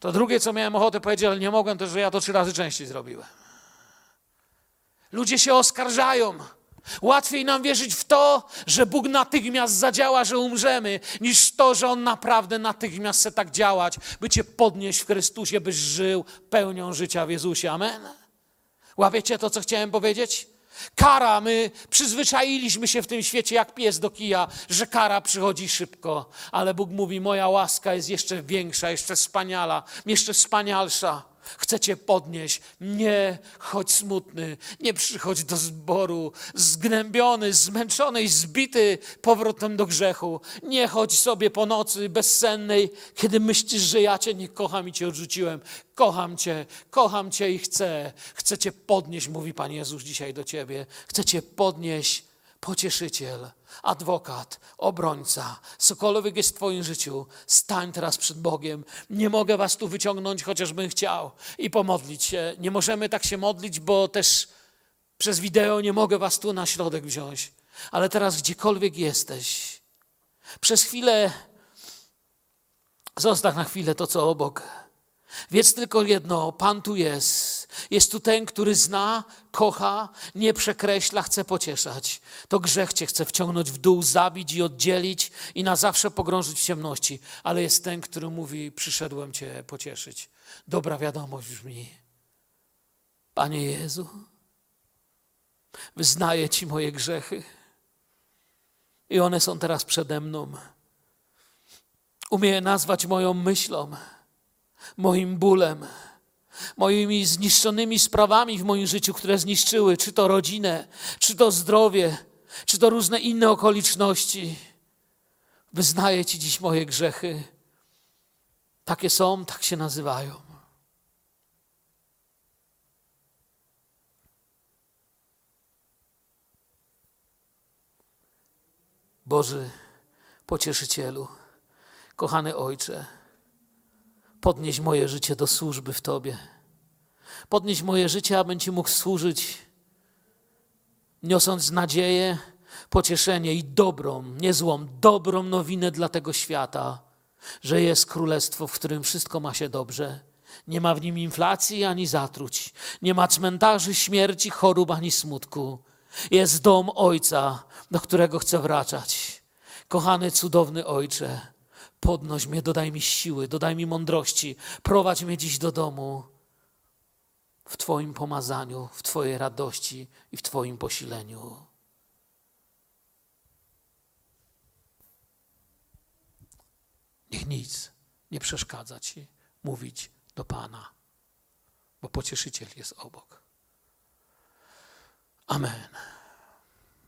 To drugie, co miałem ochotę powiedzieć, ale nie mogłem, to że ja to trzy razy częściej zrobiłem. Ludzie się oskarżają. Łatwiej nam wierzyć w to, że Bóg natychmiast zadziała, że umrzemy, niż to, że On naprawdę natychmiast chce tak działać, by Cię podnieść w Chrystusie, byś żył pełnią życia w Jezusie. Amen. Łapiecie to, co chciałem powiedzieć? Kara, my przyzwyczailiśmy się w tym świecie jak pies do kija, że kara przychodzi szybko, ale Bóg mówi: Moja łaska jest jeszcze większa, jeszcze wspaniala, jeszcze wspanialsza. Chcę Cię podnieść. Nie chodź smutny, nie przychodź do zboru, zgnębiony, zmęczony i zbity powrotem do grzechu. Nie chodź sobie po nocy bezsennej, kiedy myślisz, że ja Cię nie kocham i Cię odrzuciłem. Kocham Cię, kocham Cię i chcę. Chcę Cię podnieść, mówi Pan Jezus dzisiaj do Ciebie. Chcę Cię podnieść, pocieszyciel adwokat, obrońca, cokolwiek jest w Twoim życiu, stań teraz przed Bogiem. Nie mogę Was tu wyciągnąć, chociażbym chciał i pomodlić się. Nie możemy tak się modlić, bo też przez wideo nie mogę Was tu na środek wziąć. Ale teraz gdziekolwiek jesteś, przez chwilę, zostaw na chwilę to, co obok. Wiedz tylko jedno, Pan tu jest. Jest tu ten, który zna, kocha, nie przekreśla, chce pocieszać. To grzech cię chce wciągnąć w dół, zabić i oddzielić i na zawsze pogrążyć w ciemności. Ale jest ten, który mówi, przyszedłem cię pocieszyć. Dobra wiadomość brzmi. Panie Jezu, wyznaję Ci moje grzechy i one są teraz przede mną. Umiem je nazwać moją myślą moim bólem, moimi zniszczonymi sprawami w moim życiu, które zniszczyły, czy to rodzinę, czy to zdrowie, czy to różne inne okoliczności. Wyznaję Ci dziś moje grzechy. Takie są, tak się nazywają. Boży Pocieszycielu, kochany Ojcze, Podnieś moje życie do służby w Tobie. Podnieś moje życie, abym Ci mógł służyć, niosąc nadzieję, pocieszenie i dobrą, nie złą, dobrą nowinę dla tego świata, że jest królestwo, w którym wszystko ma się dobrze. Nie ma w nim inflacji ani zatruć, nie ma cmentarzy, śmierci, chorób ani smutku. Jest dom Ojca, do którego chcę wracać. Kochany, cudowny Ojcze, Podnoś mnie, dodaj mi siły, dodaj mi mądrości. Prowadź mnie dziś do domu w Twoim pomazaniu, w Twojej radości i w Twoim posileniu. Niech nic nie przeszkadza Ci mówić do Pana, bo pocieszyciel jest obok. Amen.